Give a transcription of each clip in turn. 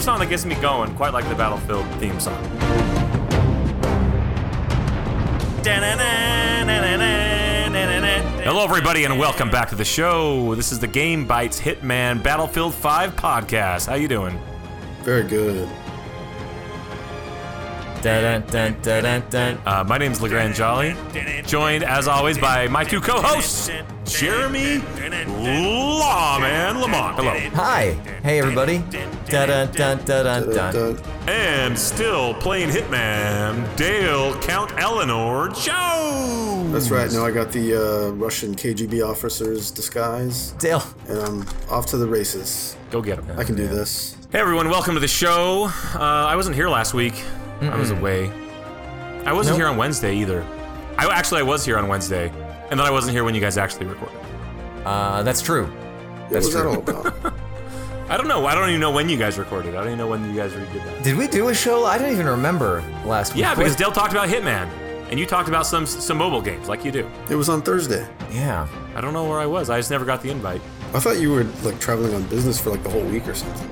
song, there's no other song that gets me going quite like the Battlefield theme song. Hello, everybody, and welcome back to the show. This is the Game Bytes Hitman Battlefield 5 podcast. How you doing? Very good. Dun, dun, dun, dun, dun. Uh, my name's LeGrande Jolly, joined as always by my two co-hosts, Jeremy Lawman Lamont. Hello. Hi. Hey, everybody. Dun, dun, dun, dun, dun, dun. Dun. And still playing Hitman, Dale Count Eleanor Jones. That's right. Now I got the uh, Russian KGB officer's disguise, Dale. and I'm off to the races. Go get him. I can do this. Hey everyone, welcome to the show. Uh, I wasn't here last week. I was away. I wasn't Nope. here on Wednesday either. I actually I was here on Wednesday, and then I wasn't here when you guys actually recorded. Uh, that's true. What That's was that true. all about? I don't know. I don't even know when you guys recorded. I don't even know when you guys redid that. Did we do a show? I don't even remember last week. Yeah, because Dale talked about Hitman, and you talked about some some mobile games like you do. it was on Thursday. Yeah. I don't know where I was. I just never got the invite. I thought you were like traveling on business for like the whole week or something.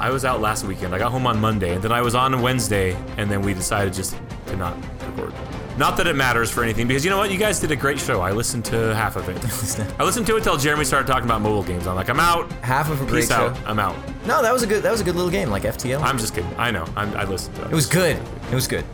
I was out last weekend. I got home on Monday, and then I was on Wednesday, and then we decided just to not record. Not that it matters for anything, because you know what? You guys did a great show. I listened to half of it. I listened to it till Jeremy started talking about mobile games. I'm like, I'm out. Half of a great Peace show. out. I'm out. No, that was a good. That was a good little game, like FTL. I'm just kidding. I know. I'm, I listened to it. it was good. It was good.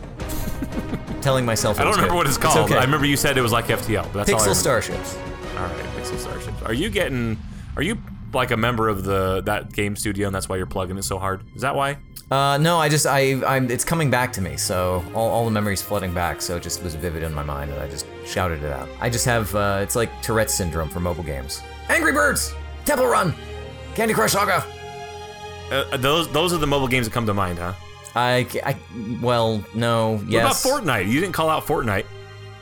Telling myself. It I don't was remember good. what it's called. okay. I remember you said it was like FTL. But that's all I Pixel remember. Starships. All right, Pixel Starships. Are you getting? Are you like a member of the that game studio, and that's why you're plugging it so hard? Is that why? Uh, no, I just I I'm it's coming back to me. So all, all the memories flooding back. So it just was vivid in my mind, and I just shouted it out. I just have uh, it's like Tourette's syndrome for mobile games. Angry Birds, Temple Run, Candy Crush Saga. Uh, those those are the mobile games that come to mind, huh? I, I well no yes. What about Fortnite? You didn't call out Fortnite.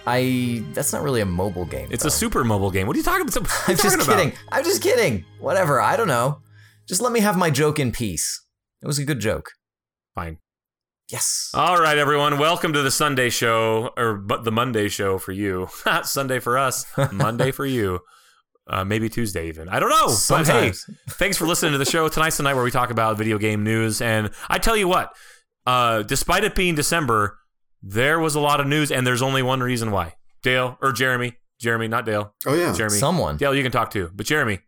I that's not really a mobile game. It's though. a super mobile game. What are you talking about? You I'm just talking about? kidding. I'm just kidding. Whatever. I don't know. Just let me have my joke in peace. It was a good joke. Fine. Yes. All right, everyone. Welcome to the Sunday show, or but the Monday show for you. Sunday for us, Monday for you. Uh, maybe Tuesday even. I don't know. But hey, Sometimes. thanks for listening to the show tonight's the night where we talk about video game news. And I tell you what, uh, despite it being December, there was a lot of news, and there's only one reason why. Dale or Jeremy, Jeremy, not Dale. Oh yeah. Jeremy. Someone. Dale, you can talk too, but Jeremy,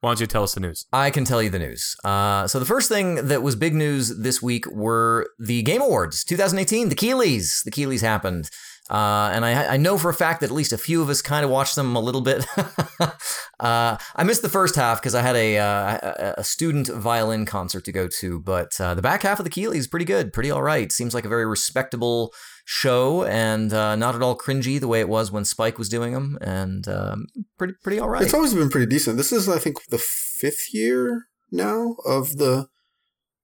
why don't you tell us the news? I can tell you the news. Uh, so the first thing that was big news this week were the Game Awards 2018. The Keighleys. The Keighleys happened. Uh, and I, I know for a fact that at least a few of us kind of watched them a little bit. uh, I missed the first half because I had a, uh, a student violin concert to go to, but uh, the back half of the Keighleys is pretty good, pretty all right. Seems like a very respectable show and uh, not at all cringy the way it was when Spike was doing them, and um, pretty pretty all right. It's always been pretty decent. This is, I think, the fifth year now of the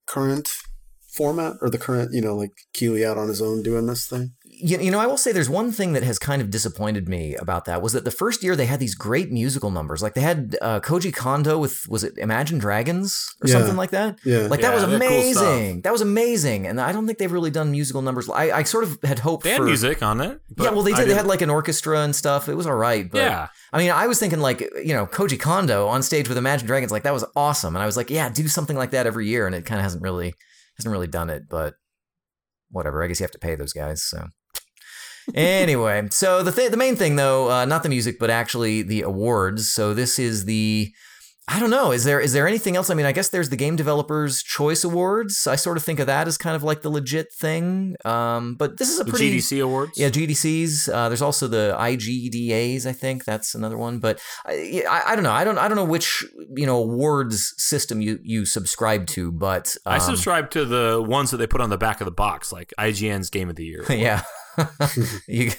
current format or the current, you know, like Keighley out on his own doing this thing. You, you know, I will say there's one thing that has kind of disappointed me about that was that the first year they had these great musical numbers. Like they had uh, Koji Kondo with, was it Imagine Dragons or Yeah. something like that? Yeah. Like that Yeah, was they're cool amazing. that was amazing. And I don't think they've really done musical numbers. I, I sort of had hoped They had for. music on it. yeah, well, they did. They had like an orchestra and stuff. It was all right. But yeah. I mean, I was thinking like, you know, Koji Kondo on stage with Imagine Dragons, like that was awesome. And I was like, yeah, do something like that every year. And it kind of hasn't really, hasn't really done it. But whatever. I guess you have to pay those guys. So anyway, so the th- the main thing though, uh, not the music, but actually the awards. So this is the. I don't know. Is there is there anything else? I mean, I guess there's the Game Developers Choice Awards. I sort of think of that as kind of like the legit thing. Um, but this is a pretty GDC awards. yeah, GDCs. Uh, there's also the IGDAs. I think that's another one. But I, I, I don't know. I don't. I don't know which you know awards system you you subscribe to. But um, I subscribe to the ones that they put on the back of the box, like IGN's Game of the Year. yeah. you,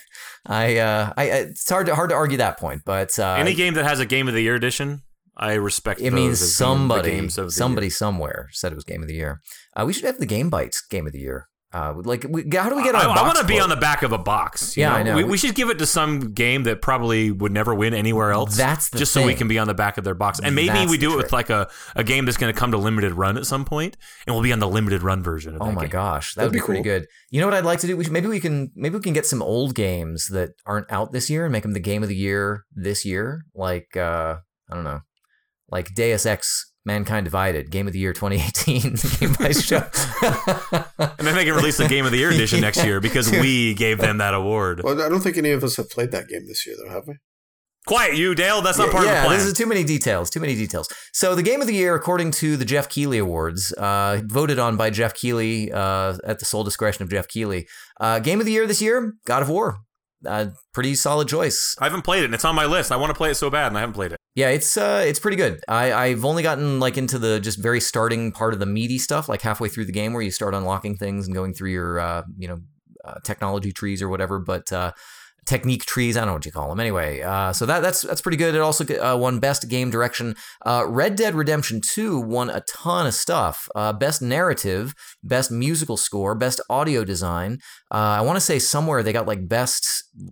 I, uh, I, it's hard to hard to argue that point, but uh, Any game that has a Game of the Year edition, I respect. it those means as being the somebody, games of the somebody year. somewhere said it was game of the year. Uh, we should have the Game Bytes game of the year. Uh, like, we, how do we get I, on? want to be on the back of a box. you Yeah, I know. We, we should give it to some game that probably would never win anywhere else. That's the just so we can be on the back of their box, and maybe That's we the do it trick. with like a, a game that's going to come to limited run at some point, and we'll be on the limited run version of Oh that my game. gosh, that That'd would be, be pretty good. You know what I'd like to do? We should, maybe we can maybe we can get some old games that aren't out this year and make them the game of the year this year. Like uh, I don't know, like Deus Ex Mankind Divided, Game of the Year 2018, Game by Show. And then they can release the Game of the Year edition next year because we gave them that award. Well, I don't think any of us have played that game this year, though, have we? Quiet, you, Dale. That's not part yeah, of the plan. this is too many details. Too many details. So the game of the year, according to the Jeff Keighley Awards, uh, voted on by Jeff Keighley uh, at the sole discretion of Jeff Keighley. Uh, game of the year this year, God of War. Uh, pretty solid choice. I haven't played it, and it's on my list. I want to play it so bad, and I haven't played it. Yeah, it's uh, it's pretty good. I I've only gotten like into the just very starting part of the meaty stuff, like halfway through the game where you start unlocking things and going through your uh, you know uh, technology trees or whatever. But uh, technique trees. I don't know what you call them. Anyway, uh, so that that's that's pretty good. It also uh, won best game direction. Uh, Red Dead Redemption Two won a ton of stuff. Uh, best narrative, best musical score, best audio design. Uh, I want to say somewhere they got like best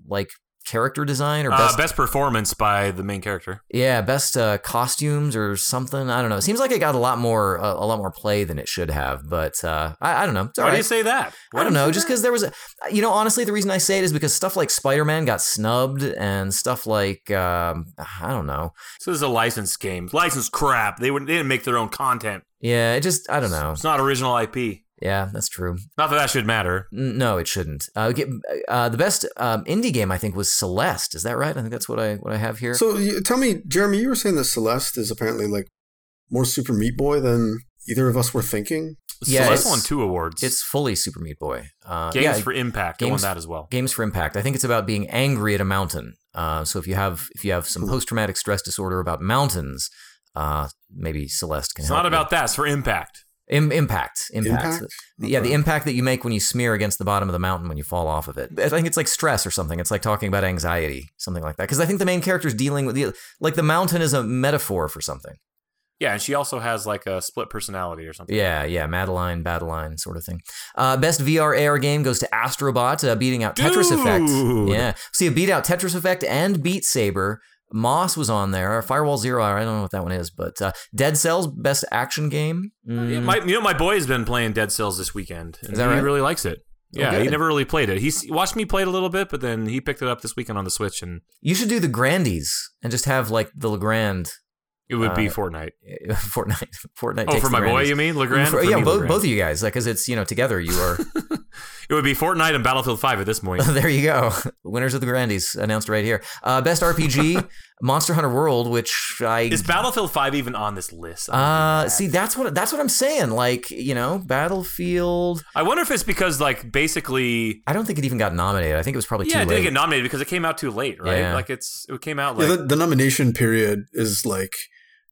like character design or Uh, best, best performance by the main character. yeah best uh, costumes or something. I don't know. It seems like it got a lot more uh, a lot more play than it should have. But uh, I, I don't know. It's Why do you say that? Why I don't do know, just because there was a, you know, honestly, the reason I say it is because stuff like Spider Man got snubbed and stuff like, um, I don't know. So this is a licensed game. Licensed crap. They would they didn't make their own content. Yeah, it just, I don't know. It's not original IP. Yeah, that's true. Not that that should matter. No, it shouldn't. Uh, okay, uh, the best um, indie game I think was Celeste. Is that right? I think that's what I what I have here. So you, tell me, Jeremy, you were saying that Celeste is apparently like more Super Meat Boy than either of us were thinking. Yeah, Celeste it's- won two awards. it's fully Super Meat Boy. Uh, Games yeah, for Impact. It won Games- that as well. Games for Impact. I think it's about being angry at a mountain. Uh, so if you have if you have some post traumatic stress disorder about mountains, uh, maybe Celeste can help. It's help. not you. about that. It's for Impact. Im- impact. Impact. Impact? Yeah, the impact that you make when you smear against the bottom of the mountain when you fall off of it. I think it's like stress or something. It's like talking about anxiety, something like that. Because I think the main character is dealing with the like the mountain is a metaphor for something. Yeah, and she also has like a split personality or something. Yeah, yeah, Madeline, Badeline sort of thing. Uh, best VR AR game goes to Astrobot, uh, beating out Tetris Effect. Yeah, see, it beat out Tetris Effect and Beat Saber. Moss was on there. Firewall Zero, I don't know what that one is, but uh, Dead Cells, best action game. Mm, Yeah, my, you know, my boy has been playing Dead Cells this weekend. And Is that he right? really likes it. Oh, Yeah, he never really played it. He watched me play it a little bit, but then he picked it up this weekend on the Switch, and you should do the Grandies and just have like the LeGrande it would be Uh, Fortnite. Fortnite. Fortnite. Oh, takes for the my boy, Grandies. you mean LeGrande? For- For yeah, me, both, LeGrande. both of you guys, because it's you know together you are. It would be Fortnite and Battlefield 5 at this point. there you go. Winners of the Grandies announced right here. Uh, best RPG, Monster Hunter World, which I Is Battlefield 5 even on this list? uh see that's what that's what I'm saying. Like you know, Battlefield. I wonder if it's because, like, basically. I don't think it even got nominated. I think it was probably Yeah, too it didn't late. get nominated because it came out too late, right? Yeah. Like, it's it came out Yeah, like. the, the nomination period is like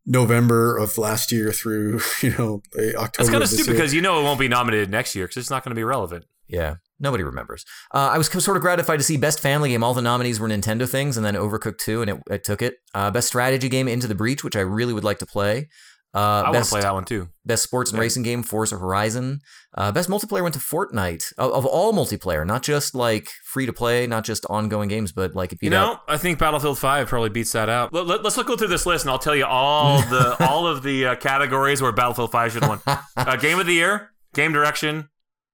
November of last year through you know eh, October. That's kind of of stupid because you know it won't be nominated next year because it's not going to be relevant. Yeah, nobody remembers. Uh, I was sort of gratified to see best family game. All the nominees were Nintendo things, and then Overcooked 2, and it, it took it. Uh, best strategy game, Into the Breach, which I really would like to play. Uh, I want to play that one too. Best sports and Yeah. racing game, Forza Horizon. Uh, best multiplayer went to Fortnite. Of, of all multiplayer, not just like free to play, not just ongoing games, but like it beat You know, out. I think Battlefield 5 probably beats that out. Let, let, us go through this list and I'll tell you all the all of the uh, categories where Battlefield 5 should have won. Uh, game of the year, game direction,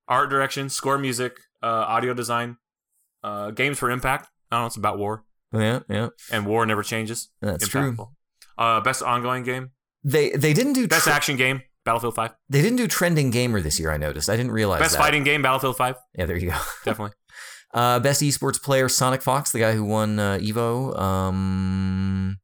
art direction, score music, uh, audio design, uh, games for impact. I don't know, it's about war. Yeah, yeah, And war never changes. that's true. Uh, best ongoing game, They they didn't do best tre- action game, Battlefield 5. they didn't do trending gamer this year. I noticed. I didn't realize Best that. fighting game, Battlefield 5. Yeah, there you go. Definitely. Uh, best esports player, Sonic Fox, the guy who won uh, Evo. Um,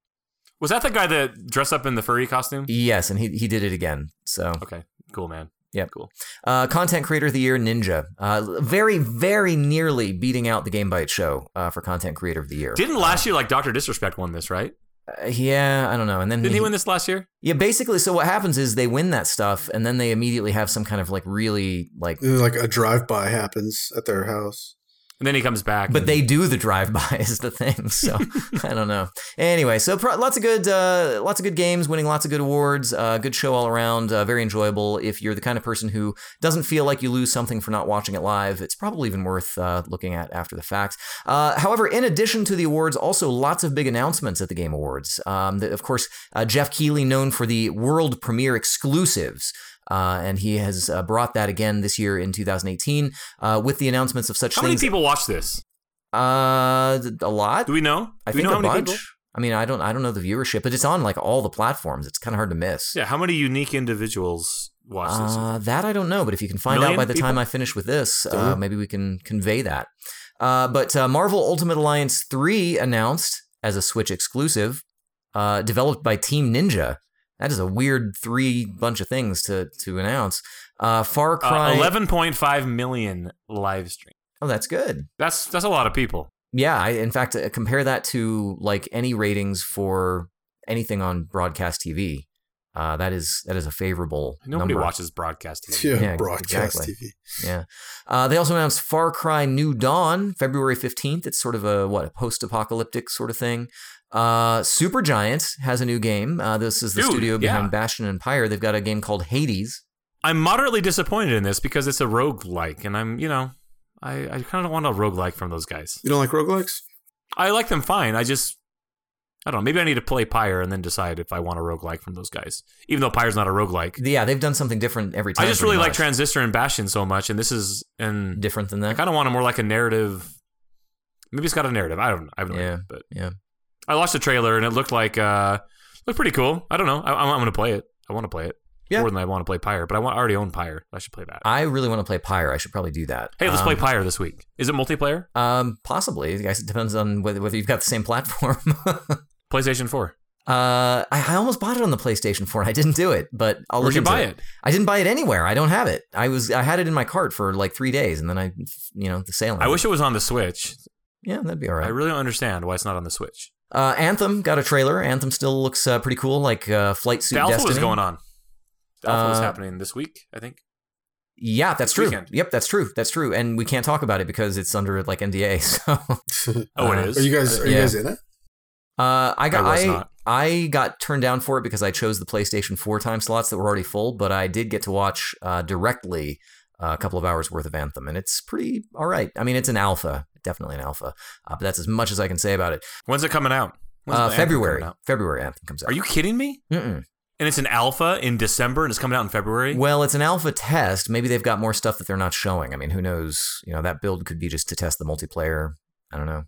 Was that the guy that dressed up in the furry costume? yes, and he he did it again. So Okay, cool, man. Yeah. Cool. Uh, content creator of the year, Ninja. Uh, very, very nearly beating out the Game Byte show uh, for content creator of the year. Didn't last year like Doctor Disrespect won this, right? Uh, yeah, I don't know. And then Didn't he win this last year? Yeah, basically. So what happens is they win that stuff, and then they immediately have some kind of like really like. like a drive by happens at their house. And then he comes back. But they do the drive-by is the thing. So I don't know. Anyway, so pro- lots of good, uh, lots of good games, winning lots of good awards. Uh, good show all around. Uh, very enjoyable. If you're the kind of person who doesn't feel like you lose something for not watching it live, it's probably even worth uh, looking at after the fact. Uh, however, in addition to the awards, also lots of big announcements at the Game Awards. Um, the, of course, uh, Jeff Keighley, known for the world premiere exclusives. Uh, and he has uh, brought that again this year in 2018 uh, with the announcements of such how many people watch this? Uh, a lot. Do we know? I Do think know a how many bunch. people? I mean, I don't I don't know the viewership, but it's on like all the platforms. It's kind of hard to miss. Yeah, how many unique individuals watch this? Uh, that I don't know, but if you can find Million out by the time? I finish with this, uh, maybe we can convey that. Uh, but uh, Marvel Ultimate Alliance 3 announced as a Switch exclusive, uh, developed by Team Ninja. That is a weird three bunch of things to to announce. Uh, Far Cry. Uh, 11.5 million live stream. Oh, that's good. That's that's a lot of people. Yeah, I, in fact, uh, compare that to like any ratings for anything on broadcast TV. Uh, that is that is a favorable Nobody number. watches broadcast TV. Yeah, Yeah, broadcast exactly. TV. Yeah. Uh, they also announced Far Cry New Dawn, February 15th. It's sort of a, what, a post apocalyptic sort of thing. Uh, Supergiant has a new game. Uh, this is the Dude, studio behind yeah. Bastion and Pyre. They've got a game called Hades. I'm moderately disappointed in this because it's a roguelike, and I'm, you know, I, I kind of don't want a roguelike from those guys. You don't like roguelikes? I like them fine. I just, I don't know. Maybe I need to play Pyre and then decide if I want a roguelike from those guys. Even though Pyre's not a roguelike. Yeah, they've done something different every time. I just pretty really like. Transistor and Bastion so much, and this is, and different than that. I kind of want a more like a narrative. Maybe it's got a narrative. I don't. Know. I have no Yeah, idea, but yeah. I watched the trailer and it looked like uh looked pretty cool. I don't know. I, I'm, I'm gonna play it. I want to play it Yeah. more than I want to play Pyre, but I, want, I already own Pyre. I should play that. I really want to play Pyre. I should probably do that. hey, let's Um, play Pyre this week. Is it multiplayer? Um, possibly. I guess it depends on whether, whether you've got the same platform. PlayStation Four. Uh, I, I almost bought it on the PlayStation 4 and I didn't do it, but I'll Where'd look you buy it. it? I didn't buy it anywhere. I don't have it. I was I had it in my cart for like three days, and then I, you know, the sale. I wish it was on the Switch. Yeah, that'd be all right. I really don't understand why it's not on the Switch. Uh, Anthem got a trailer. Anthem still looks uh, pretty cool, like uh, Flight Suit The alpha Destiny. was going on. The alpha was Uh, happening this week, I think. Yeah, that's This true. weekend. Yep, that's true. That's true. And we can't talk about it because it's under like NDA. So Oh, uh, it is. Are you guys? Are you guys in it? Uh, I got I I. I got turned down for it because I chose the PlayStation 4 time slots that were already full, but I did get to watch uh, directly uh, a couple of hours worth of Anthem, and it's pretty all right. I mean, it's an alpha, definitely an alpha, uh, but that's as much as I can say about it. When's it coming out? Uh, February, coming out? February Anthem comes out. Are you kidding me? Mm-mm. And it's an alpha in December and it's coming out in February? Well, it's an alpha test. Maybe they've got more stuff that they're not showing. I mean, who knows? You know, that build could be just to test the multiplayer. I don't know.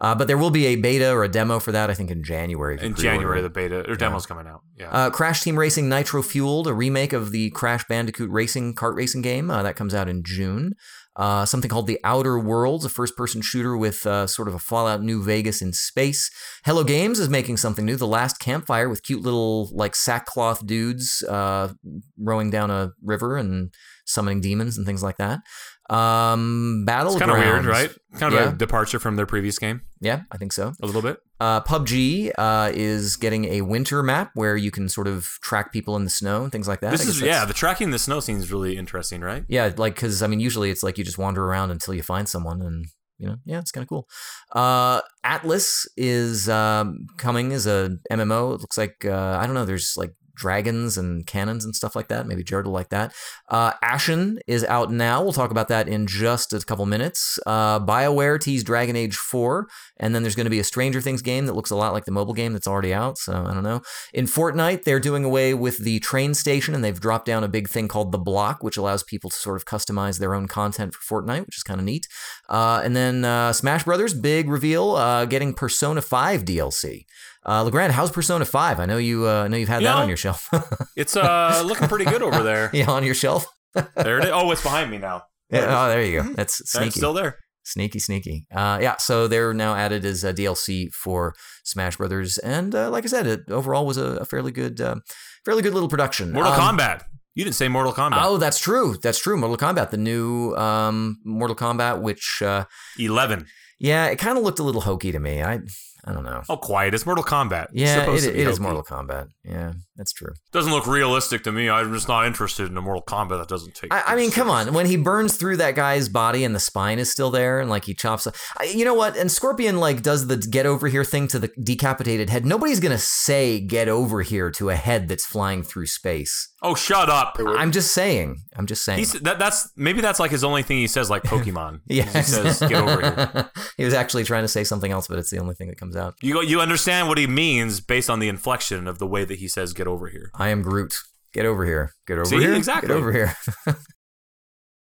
Uh, but there will be a beta or a demo for that, I think, in January. in January, the beta or demo's coming out. Yeah. Uh, Crash Team Racing Nitro Fueled, a remake of the Crash Bandicoot racing kart racing game uh, that comes out in June. Uh, something called The Outer Worlds, a first-person shooter with uh, sort of a Fallout New Vegas in space. Hello Games is making something new, The Last Campfire, with cute little like sackcloth dudes uh, rowing down a river and summoning demons and things like that. Um, Battlegrounds, it's kind of weird, right? Kind of Yeah. a departure from their previous game, Yeah, I think so. a little bit. Uh, PUBG uh, is getting a winter map where you can sort of track people in the snow and things like that. This is yeah. The tracking the snow seems really interesting, right? yeah, like because I mean, usually it's like you just wander around until you find someone, and you know, yeah, it's kind of cool. Uh, Atlas is um, coming as a MMO. It looks like uh, I don't know. There's like dragons and cannons and stuff like that. Maybe Jared will like that. Uh, Ashen is out now. We'll talk about that in just a couple minutes. Uh, BioWare teased Dragon Age 4, and then there's going to be a Stranger Things game that looks a lot like the mobile game that's already out. So I don't know. In Fortnite, they're doing away with the train station, and they've dropped down a big thing called the Block, which allows people to sort of customize their own content for Fortnite, which is kind of neat. Uh, and then uh, Smash Brothers, big reveal, uh, getting Persona 5 DLC. Uh, LeGrande, how's Persona 5? I know you. Uh, know you've had You that know, on your shelf. It's uh looking pretty good over there. yeah, on your shelf. There it is. Oh, it's behind me now. Yeah, oh, there you go. That's It's sneaky. still there. Sneaky, sneaky. Uh, yeah, so they're now added as a DLC for Smash Brothers, and uh, like I said, it overall was a, a fairly good, uh, fairly good little production. Mortal Um, Kombat. You didn't say Mortal Kombat. Oh, that's true. That's true. Mortal Kombat, the new um, Mortal Kombat, which uh, Eleven. yeah, it kind of looked a little hokey to me. I I don't know. Oh, quiet. It's Mortal Kombat. Yeah, supposed it, it is. Mortal Kombat. Yeah, that's true. Doesn't look realistic to me. I'm just not interested in a Mortal Kombat that doesn't take. I, I mean, come on. When he burns through that guy's body and the spine is still there, and like he chops, I, you know what? And Scorpion like does the get over here thing to the decapitated head. Nobody's gonna say get over here to a head that's flying through space. Oh, shut up. I'm just saying. I'm just saying. He's that. That's maybe that's like his only thing he says, like Pokemon. yeah, he says, "Get over here." he was actually trying to say something else, but it's the only thing that comes out. You. You understand what he means based on the inflection of the way that he says, "Get over here." I am Groot. Get over here. Get over See? here. Exactly. Get over here.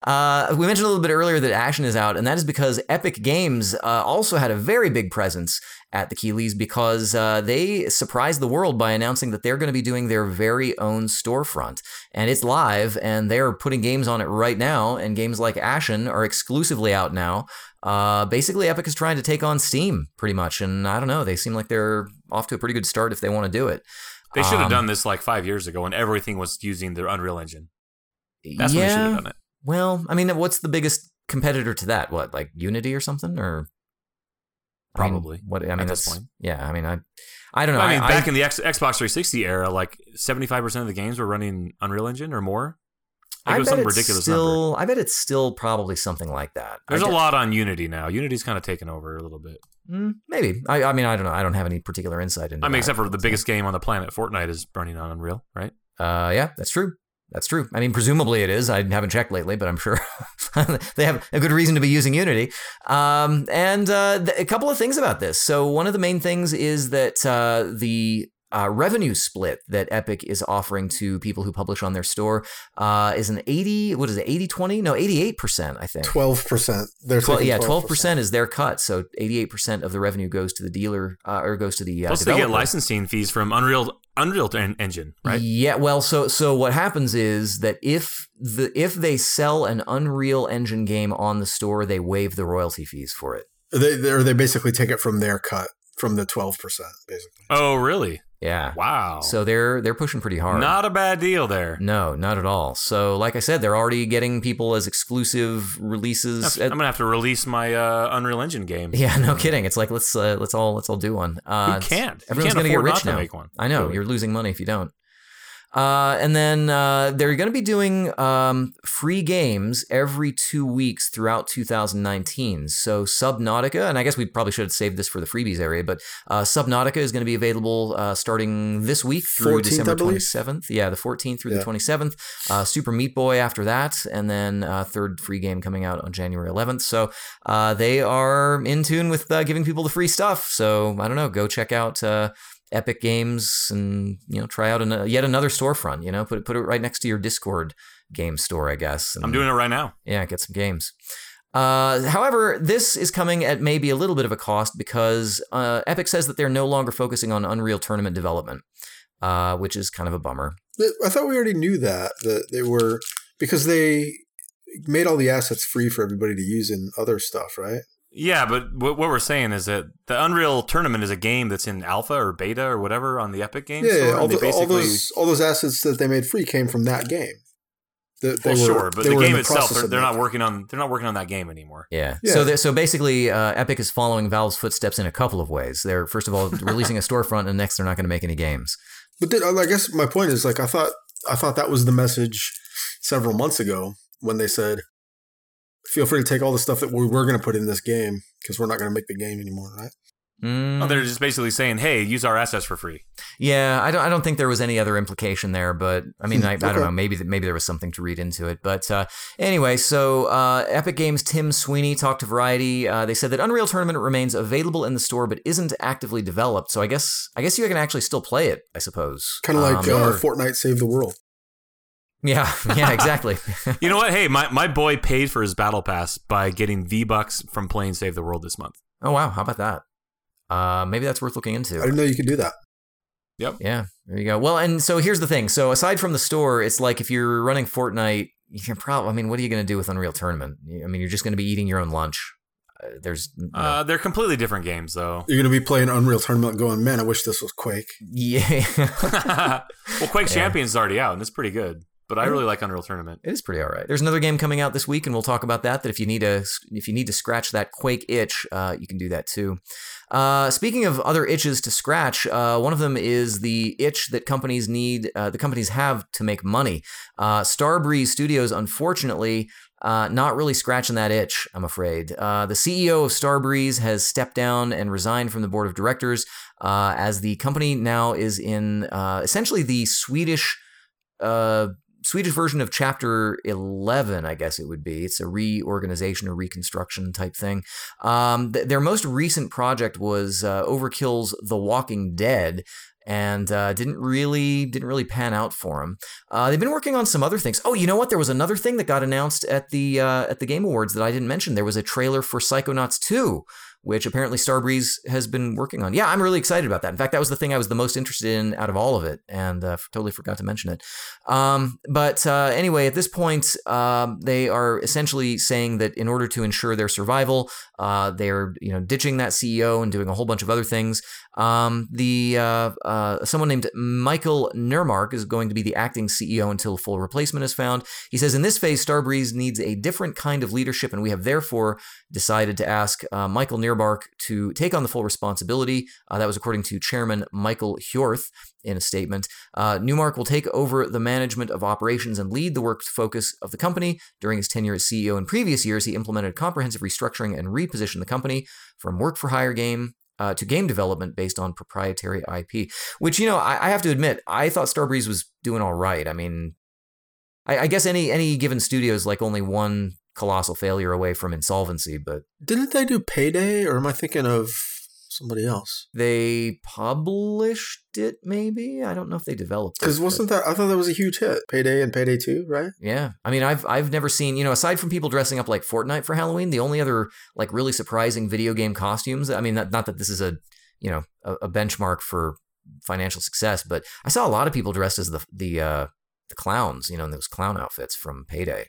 Uh, we mentioned a little bit earlier that Ashen is out, and that is because Epic Games uh, also had a very big presence at the Keighleys because uh, they surprised the world by announcing that they're going to be doing their very own storefront. And it's live, and they're putting games on it right now. And games like Ashen are exclusively out now. Uh, basically, Epic is trying to take on Steam pretty much. And I don't know, they seem like they're off to a pretty good start if they want to do it. They should have Um, done this like five years ago when everything was using their Unreal Engine. That's when they should have done it. Well, I mean, what's the biggest competitor to that? What, like Unity or something, or I mean, Probably, what I mean, at this point. yeah. I mean, I, I don't know. I mean, back I, in the X- Xbox 360 era, like 75% of the games were running Unreal Engine or more. Like, I it was bet some it's ridiculous number. still. I bet it's still probably something like that. There's a get- lot on Unity now. Unity's kind of taken over a little bit. Mm, maybe. I, I mean, I don't know. I don't have any particular insight into. I mean, that. except for the biggest game on the planet, Fortnite, is running on Unreal, right? Uh, yeah, that's true. That's true. I mean, presumably it is. I haven't checked lately, but I'm sure they have a good reason to be using Unity. Um, and uh, th- a couple of things about this. So one of the main things is that uh, the uh, revenue split that Epic is offering to people who publish on their store uh, is an 80, what is it, 80 20? No, 88%, I think. Twelve percent. They're Twelve, yeah, twelve percent is their cut. So eighty-eight percent of the revenue goes to the dealer, uh, or goes to the uh, Plus, they get licensing fees from Unreal Unreal en- Engine, right? Yeah, well, so so what happens is that if the if they sell an Unreal Engine game on the store, they waive the royalty fees for it. They they they basically take it from their cut from the twelve percent basically. Oh, really? Yeah. Wow. So they're they're pushing pretty hard. not a bad deal there. no, not at all. So, like I said, they're already getting people as exclusive releases. I'm gonna have to release my uh, Unreal Engine game. yeah, no kidding. It's like let's uh, let's all let's all do one. Uh, it's- can't? You Everyone's can't gonna get rich now. make one. I know Really. you're losing money if you don't. Uh, and then uh, they're going to be doing um, free games every two weeks throughout 2019. So Subnautica, and I guess we probably should have saved this for the freebies area, but uh, Subnautica is going to be available uh, starting this week through 14th, December 27th. Yeah, the 14th through Yeah. the 27th. Uh, Super Meat Boy after that, and then uh, third free game coming out on January 11th. So uh, they are in tune with uh, giving people the free stuff. So I don't know, go check out. Epic Games and you know try out an, yet another storefront. You know, put it put it right next to your Discord game store, I guess. And, I'm doing it right now. yeah, get some games. Uh, however, this is coming at maybe a little bit of a cost because uh, Epic says that they're no longer focusing on Unreal Tournament development, uh, which is kind of a bummer. I thought we already knew that that they were because they made all the assets free for everybody to use in other stuff, right? Yeah, but what, what we're saying is that the Unreal Tournament is a game that's in alpha or beta or whatever on the Epic Games Yeah, Store. yeah, all, and they the, all those all those assets that they made free came from that game. That they well, were, sure, but they the were in game itself, process they're, they're not working on they're not working on that game anymore. Yeah. Yeah. So, so basically, uh, Epic is following Valve's footsteps in a couple of ways. They're first of all releasing a storefront, and next they're not going to make any games. But then, I guess my point is like I thought I thought that was the message several months ago when they said, "Feel free to take all the stuff that we were going to put in this game because we're not going to make the game anymore." Right? Mm, Oh, they're just basically saying, "Hey, use our assets for free." Yeah, I don't. I don't think there was any other implication there, but I mean, I, I don't know. Maybe that maybe there was something to read into it. But uh, anyway, so uh, Epic Games' Tim Sweeney talked to Variety. Uh, they said that Unreal Tournament remains available in the store, but isn't actively developed. So I guess I guess you can actually still play it. I suppose. Kind of like Um, uh, Sure. Fortnite Save the World. Yeah, yeah, exactly. You know what? Hey, my, my boy paid for his battle pass by getting V Bucks from playing Save the World this month. oh wow, how about that? Uh, maybe that's worth looking into. I didn't know you could do that. Yep. Yeah, there you go. Well, and so here's the thing. So aside from the store, it's like if you're running Fortnite, you can probably. I mean, what are you going to do with Unreal Tournament? I mean, you're just going to be eating your own lunch. Uh, there's. you know- Uh, they're completely different games, though. You're going to be playing Unreal Tournament, going, "Man, I wish this was Quake." yeah, well, Quake Yeah. Champions is already out, and it's pretty good. But I really like Unreal Tournament. it is pretty all right. There's another game coming out this week, and we'll talk about that. That if you need to, if you need to scratch that Quake itch, uh, you can do that too. Uh, speaking of other itches to scratch, uh, one of them is the itch that companies need, uh, the companies have to make money. Uh, Starbreeze Studios, unfortunately, uh, not really scratching that itch, I'm afraid. Uh, the CEO of Starbreeze has stepped down and resigned from the board of directors uh, as the company now is in uh, essentially the Swedish. Swedish version of Chapter 11, I guess it would be. It's a reorganization or reconstruction type thing. Um, th- their most recent project was uh, Overkill's The Walking Dead, and uh, didn't really didn't really pan out for them. Uh, they've been working on some other things. Oh, you know what? There was another thing that got announced at the uh, at the Game Awards that I didn't mention. There was a trailer for Psychonauts 2, which apparently Starbreeze has been working on. Yeah, I'm really excited about that. In fact, that was the thing I was the most interested in out of all of it, and uh, totally forgot to mention it. Um, but uh, anyway, at this point, um, they are essentially saying that in order to ensure their survival, uh, they're you know ditching that CEO and doing a whole bunch of other things. Um, the uh, uh, someone named Michael Nermark is going to be the acting CEO until full replacement is found. He says in this phase, Starbreeze needs a different kind of leadership, and we have therefore decided to ask uh, Michael Nermark to take on the full responsibility. Uh, that was according to Chairman Michael Hjorth in a statement. Uh, Newmark will take over the management of operations and lead the work focus of the company. During his tenure as CEO in previous years, he implemented comprehensive restructuring and repositioned the company from work for hire game uh, to game development based on proprietary IP. Which you know, I, I, have to admit, I thought Starbreeze was doing all right. I mean, I, I guess any any given studio is like only one colossal failure away from insolvency, but didn't they do Payday, or am I thinking of somebody else? They published it, maybe. I don't know if they developed it. Because wasn't that? I thought that was a huge hit. Payday and Payday Two, right? Yeah, I mean, I've I've never seen you know aside from people dressing up like Fortnite for Halloween, the only other like really surprising video game costumes. I mean, not, not that this is a you know a, a benchmark for financial success, but I saw a lot of people dressed as the the uh, the clowns, you know, in those clown outfits from Payday,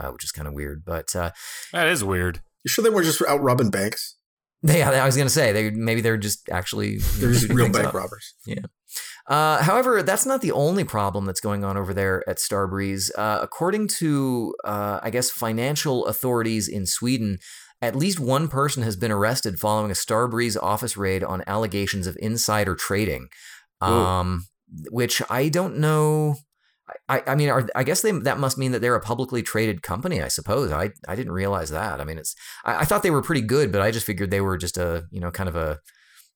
uh, which is kind of weird. But uh, that is weird. You sure they weren't just out robbing banks? Yeah, I was gonna say they maybe they're just actually they're just real bank up. robbers. Yeah. Uh, however, that's not the only problem that's going on over there at Starbreeze. Uh, according to, uh, I guess, financial authorities in Sweden, at least one person has been arrested following a Starbreeze office raid on allegations of insider trading, um, which I don't know. I, I mean, are, I guess they, that must mean that they're a publicly traded company. I suppose. I, I didn't realize that. I mean, it's I, I thought they were pretty good, but I just figured they were just a you know kind of a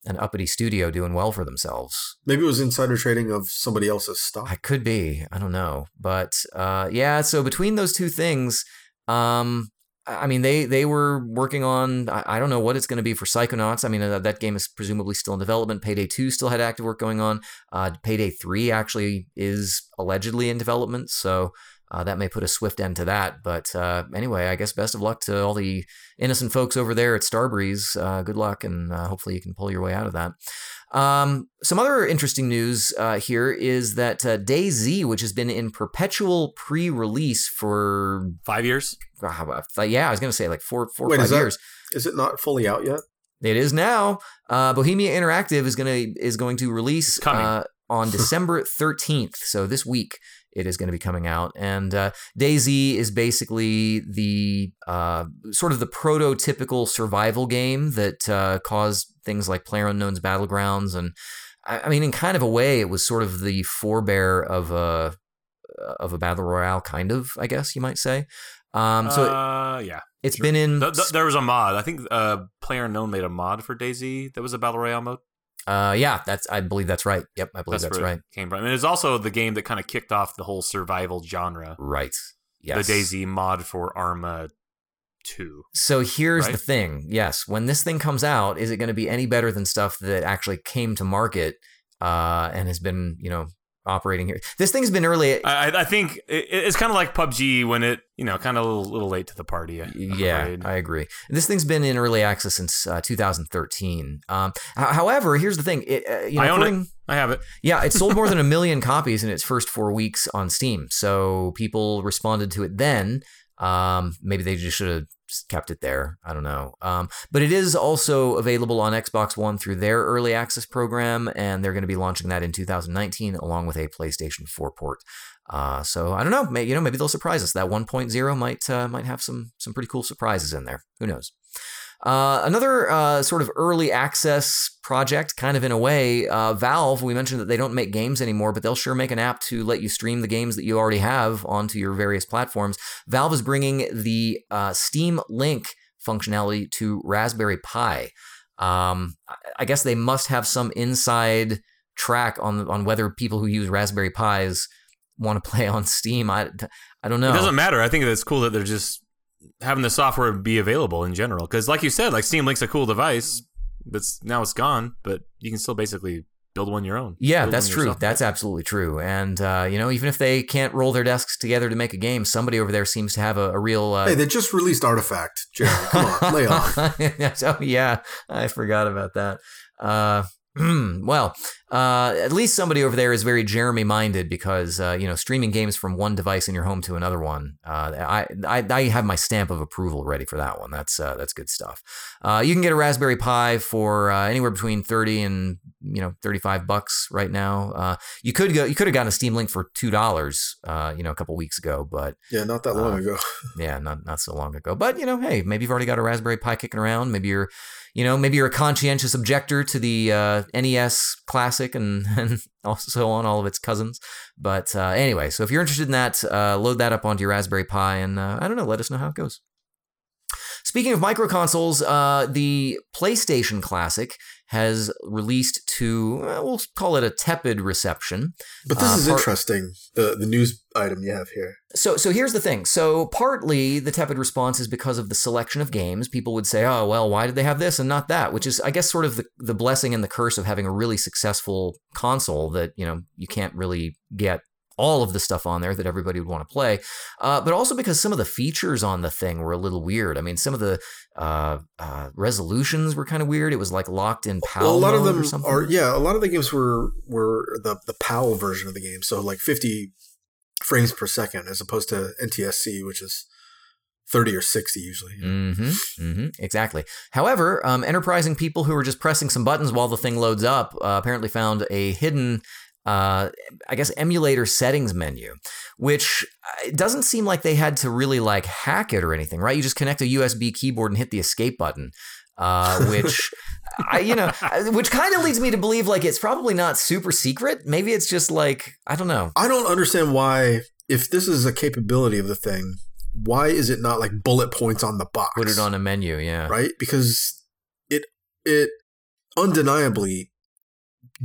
an uppity studio doing well for themselves. Maybe it was insider trading of somebody else's stock. I could be. I don't know, but uh, yeah. So between those two things, um, I mean, they they were working on. I, don't know what it's going to be for Psychonauts. I mean, uh, that game is presumably still in development. Payday Two still had active work going on. Uh, Payday Three actually is allegedly in development, so uh, that may put a swift end to that. But uh, anyway, I guess best of luck to all the innocent folks over there at Starbreeze. Uh, good luck, and uh, hopefully you can pull your way out of that. Um, some other interesting news uh, here is that uh, DayZ, which has been in perpetual pre-release for five years. Uh, yeah, I was going to say like four, four, Wait, five is that, years. Is it not fully out yet? It is now. Uh, Bohemia Interactive is going to is going to release uh, on December thirteenth. So this week it is going to be coming out. And uh, DayZ is basically the uh, sort of the prototypical survival game that uh, caused things like PlayerUnknown's Battlegrounds, and I, I, mean, in kind of a way, it was sort of the forebear of a of a battle royale, kind of, I guess you might say. Um, so uh, yeah, it's sure. been in. The, the, there was a mod. I think uh, PlayerUnknown made a mod for DayZ that was a battle royale mode. Uh, yeah, that's I believe that's right. Yep, I believe that's, that's right. came from, and it's also the game that kind of kicked off the whole survival genre. Right. Yes. The DayZ mod for Arma two. So here's right? the thing. Yes, when this thing comes out, is it going to be any better than stuff that actually came to market uh, and has been, you know, operating here. This thing's been early. I, I think it's kind of like PUBG when it, you know, kind of a little, little late to the party. I'm yeah, afraid. I agree. This thing's been in early access since uh, 2013. Um, however, here's the thing. It, uh, you know, I own it. I have it. Yeah, it sold more than a million copies in its first four weeks on Steam. So people responded to it then. Um, maybe they just should have kept it there. I don't know. Um, but it is also available on Xbox One through their early access program, and they're going to be launching that in 2019 along with a PlayStation 4 port. Uh, so I don't know. Maybe, you know, maybe they'll surprise us. That 1.0 might uh, might have some some pretty cool surprises in there. Who knows? Uh, another uh, sort of early access project, kind of in a way, uh, Valve. We mentioned that they don't make games anymore, but they'll sure make an app to let you stream the games that you already have onto your various platforms. Valve is bringing the uh, Steam Link functionality to Raspberry Pi. Um, I guess they must have some inside track on on whether people who use Raspberry Pis want to play on Steam. I, I don't know. It doesn't matter. I think it's cool that they're just having the software be available in general. Because, like you said, like Steam Link's a cool device, but now it's gone. But you can still basically build one your own. Yeah, Build that's true. yourself. That's absolutely true. And uh, you know, even if they can't roll their desks together to make a game, somebody over there seems to have a, a real. Uh, Hey, they just released Artifact, Jerry. Come on, lay off. oh yeah, I forgot about that. Uh, well, uh, at least somebody over there is very Jeremy minded because uh, you know streaming games from one device in your home to another one. Uh, I, I I have my stamp of approval ready for that one. That's uh, that's good stuff. Uh, you can get a Raspberry Pi for uh, anywhere between thirty and you know thirty five bucks right now. Uh, you could go you could have gotten a Steam Link for two dollars uh, you know a couple weeks ago, but Yeah, not that long ago. yeah, not not so long ago. But you know, hey, maybe you've already got a Raspberry Pi kicking around. Maybe you're, you know, maybe you're a conscientious objector to the uh, NES Classic and and also on all of its cousins. But uh, anyway, so if you're interested in that, uh, load that up onto your Raspberry Pi, and uh, I don't know, let us know how it goes. Speaking of micro consoles, uh, the PlayStation Classic has released to uh, we'll call it a tepid reception. But this uh, is part- interesting. The the news item you have here. So, so here's the thing. So, partly the tepid response is because of the selection of games. People would say, "Oh, well, why did they have this and not that?" Which is, I guess, sort of the the blessing and the curse of having a really successful console that you know you can't really get all of the stuff on there that everybody would want to play. Uh, but also because some of the features on the thing were a little weird. I mean, some of the uh, uh, resolutions were kind of weird. It was like locked in PAL well, a lot of them are yeah. A lot of the games were were the the PAL version of the game, so like fifty frames per second, as opposed to NTSC, which is thirty or sixty usually. Mm-hmm, mm-hmm, exactly. However, um, enterprising people who were just pressing some buttons while the thing loads up uh, apparently found a hidden, uh, I guess, emulator settings menu, which uh, it doesn't seem like they had to really like hack it or anything, right? You just connect a USB keyboard and hit the escape button. Uh, which I, you know, which kind of leads me to believe like it's probably not super secret. Maybe it's just like I don't know. I don't understand why, if this is a capability of the thing, why is it not like bullet points on the box? Put it on a menu, yeah. right because it it undeniably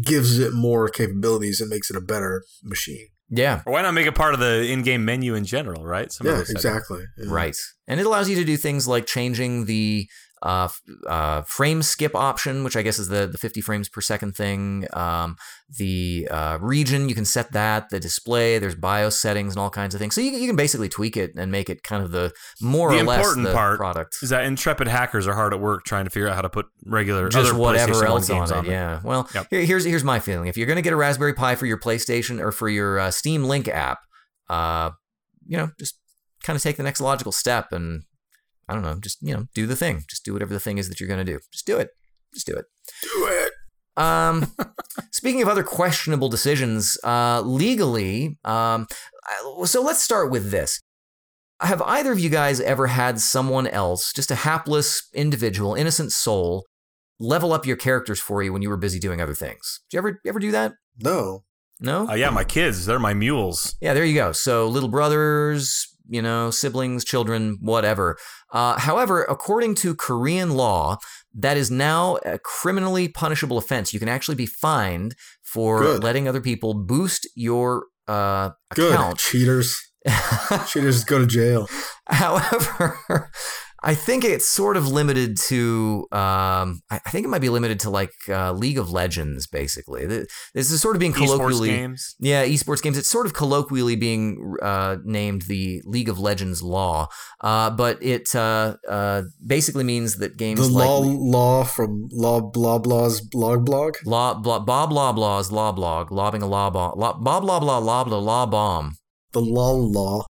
gives it more capabilities and makes it a better machine. Yeah, Or why not make it part of the in-game menu in general, right? Some yeah, those exactly. Yeah. Right. And it allows you to do things like changing the uh, uh, frame skip option, which I guess is the, the 50 frames per second thing. Um, the uh, region, you can set that. The display, there's BIOS settings and all kinds of things. So you, you can basically tweak it and make it kind of the more The or less important the part product. Is that intrepid hackers are hard at work trying to figure out how to put regular Just other whatever PlayStation 1 else on it. there. Yeah. Well, Yep. here, here's here's my feeling. If you're going to get a Raspberry Pi for your PlayStation or for your uh, Steam Link app, uh, you know, just kind of take the next logical step and I don't know, just you know, do the thing. Just do whatever the thing is that you're going to do. Just do it. Just do it. Do it. Um, speaking of other questionable decisions, uh, legally, um, so let's start with this. Have either of you guys ever had someone else, just a hapless individual, innocent soul, level up your characters for you when you were busy doing other things? Did you ever you ever do that? No. No. Uh, yeah, my kids, they're my mules. Yeah, there you go. So little brothers, you know, siblings, children, whatever. Uh, however, according to Korean law, that is now a criminally punishable offense. You can actually be fined for Good. letting other people boost your uh, Good. account. Cheaters. Cheaters go to jail. However, I think it's sort of limited to. Um, I I think it might be limited to like uh, League of Legends, basically. This is sort of being Esports colloquially. games. Yeah, esports games. It's sort of colloquially being uh, named the League of Legends law, uh, but it uh, uh, basically means that games The like law law from law blah blah's blog blog. law blah blah blah blah's law blog lobbing a law bomb law, blah blah blah law blah law bomb. The law law.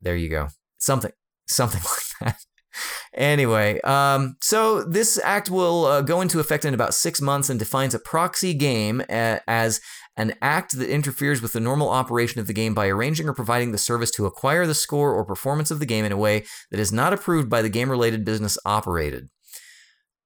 There you go. Something something like that. Anyway, um, so this act will uh, go into effect in about six months and defines a proxy game a- as an act that interferes with the normal operation of the game by arranging or providing the service to acquire the score or performance of the game in a way that is not approved by the game related business operated.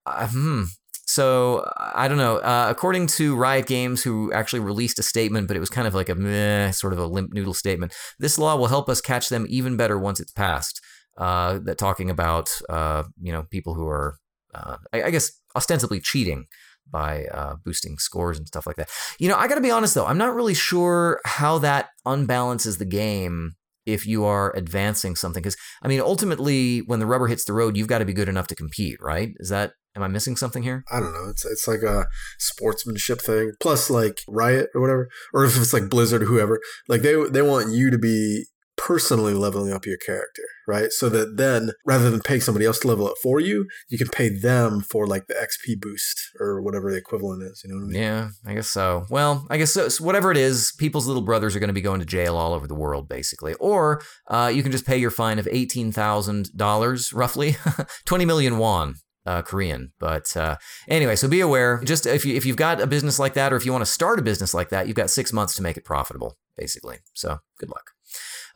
Uh, hmm. So I don't know. Uh, according to Riot Games, who actually released a statement, but it was kind of like a meh, sort of a limp noodle statement. This law will help us catch them even better once it's passed. Uh, that talking about uh, you know people who are, uh, I, I guess, ostensibly cheating by uh, boosting scores and stuff like that. You know, I got to be honest though, I'm not really sure how that unbalances the game if you are advancing something because I mean, ultimately, when the rubber hits the road, you've got to be good enough to compete, right? Is that Am I missing something here? I don't know. It's it's like a sportsmanship thing. Plus, like Riot or whatever, or if it's like Blizzard or whoever, like they they want you to be personally leveling up your character, right? So that then rather than paying somebody else to level it for you, you can pay them for like the XP boost or whatever the equivalent is. You know what I mean? Yeah, I guess so. Well, I guess so, so whatever it is, people's little brothers are going to be going to jail all over the world, basically. Or uh, you can just pay your fine of eighteen thousand dollars, roughly twenty million won. Uh, Korean, but uh, anyway, so be aware. Just if you if you've got a business like that, or if you want to start a business like that, you've got six months to make it profitable, basically. So good luck.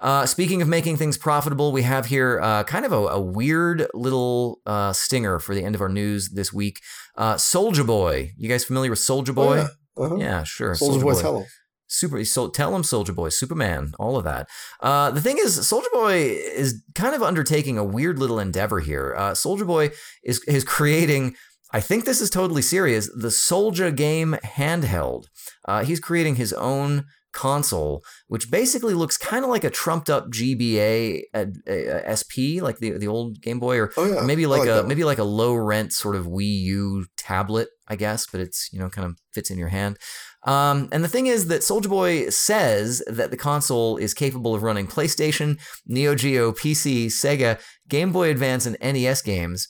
Uh, speaking of making things profitable, we have here uh, kind of a, a weird little uh, stinger for the end of our news this week. Uh, Soulja Boy, you guys familiar with Soulja Boy? Oh, yeah. Uh-huh. yeah. sure. Soulja Boy, tell 'em. Super. So tell him, Soulja Boy, Superman, all of that. Uh, the thing is, Soulja Boy is kind of undertaking a weird little endeavor here. Uh, Soulja Boy is is creating. I think this is totally serious. The SouljaGame handheld. Uh, he's creating his own console, which basically looks kind of like a trumped up GBA uh, uh, SP, like the the old Game Boy, or, Oh yeah. or maybe I like, a one. maybe like a low rent sort of Wii U tablet, I guess, but it's you know kind of fits in your hand. Um, and the thing is that Soulja Boy says that the console is capable of running PlayStation, Neo Geo, PC, Sega, Game Boy Advance, and NES games,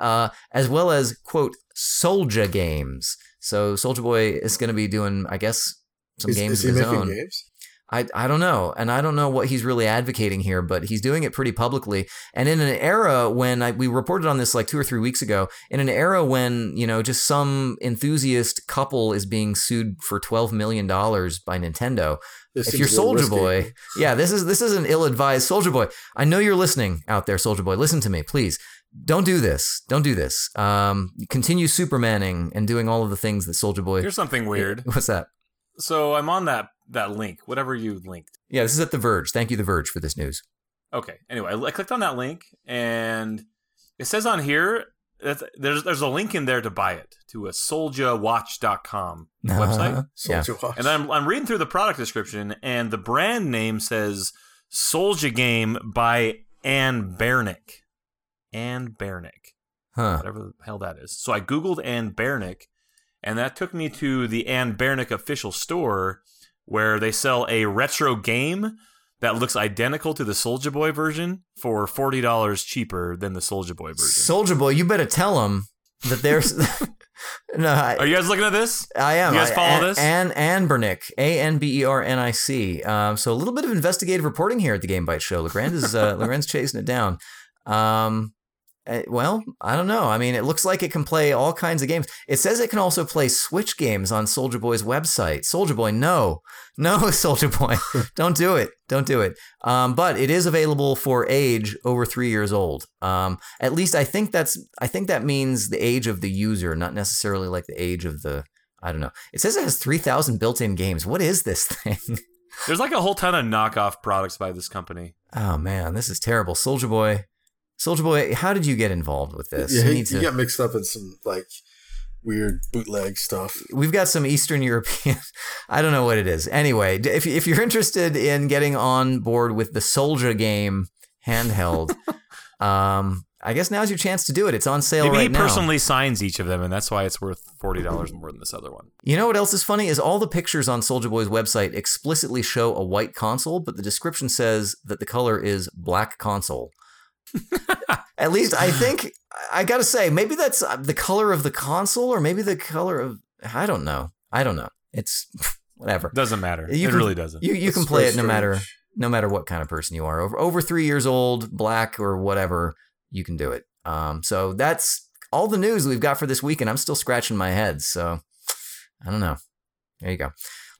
uh, as well as quote Soulja games. So Soulja Boy is going to be doing, I guess, some is, games is he of his own. games? I, I don't know. And I don't know what he's really advocating here, but he's doing it pretty publicly. And in an era when I, we reported on this like two or three weeks ago, in an era when, you know, just some enthusiast couple is being sued for $12 million by Nintendo. This if you're Soulja. Boy, yeah, this is this is an ill-advised Soulja Boy. I know you're listening out there, Soulja Boy. Listen to me, please. Don't do this. Don't do this. Um, continue Supermaning and doing all of the things that Soulja Boy. Here's something weird. What's that? So I'm on that that link, whatever you linked. Yeah, this is at The Verge. Thank you, The Verge, for this news. Okay. Anyway, I clicked on that link, and it says on here that there's there's a link in there to buy it to a souljawatch.com uh-huh. website. Yeah. Watch. And I'm I'm reading through the product description, and the brand name says SouljaGame by Anbernic. Ann Bernick. Huh. whatever the hell that is. So I googled Anbernic, and that took me to the Anbernic official store, where they sell a retro game that looks identical to the Soulja Boy version for forty dollars cheaper than the Soulja Boy version. Soulja Boy, you better tell him that there's. no, I, Are you guys looking at this? I am. you guys I- follow An- this? Ann Anbernic, A N B E R N I C. Um, so a little bit of investigative reporting here at the Game Bytes Show. LeGrande is uh, LeGrande's chasing it down. Um, well, I don't know. I mean, it looks like it can play all kinds of games. It says it can also play Switch games on Soulja Boy's website. Soulja Boy, no, no, Soulja Boy, don't do it, don't do it. Um, but it is available for age over three years old. Um, at least I think that's I think that means the age of the user, not necessarily like the age of the. I don't know. It says it has three thousand built-in games. What is this thing? There's like a whole ton of knockoff products by this company. Oh man, this is terrible. Soulja Boy, Soulja Boy, how did you get involved with this? yeah, You he, need he to- got mixed up in some like weird bootleg stuff. We've got some Eastern European. I don't know what it is. Anyway, if if you're interested in getting on board with the SouljaGame handheld, um, I guess now's your chance to do it. It's on sale Maybe right he now. personally signs each of them, and that's why it's worth forty dollars more than this other one. You know what else is funny is all the pictures on Soulja Boy's website explicitly show a white console, but the description says that the color is black console. At least I think I got to say maybe that's uh, the color of the console or maybe the color of I don't know. I don't know. It's whatever. Doesn't matter. You it can- really doesn't. You you can play it no matter no matter what kind of person you are. Over over 3 years old, black or whatever, you can do it. Um so that's all the news we've got for this week and I'm still scratching my head. So I don't know. There you go.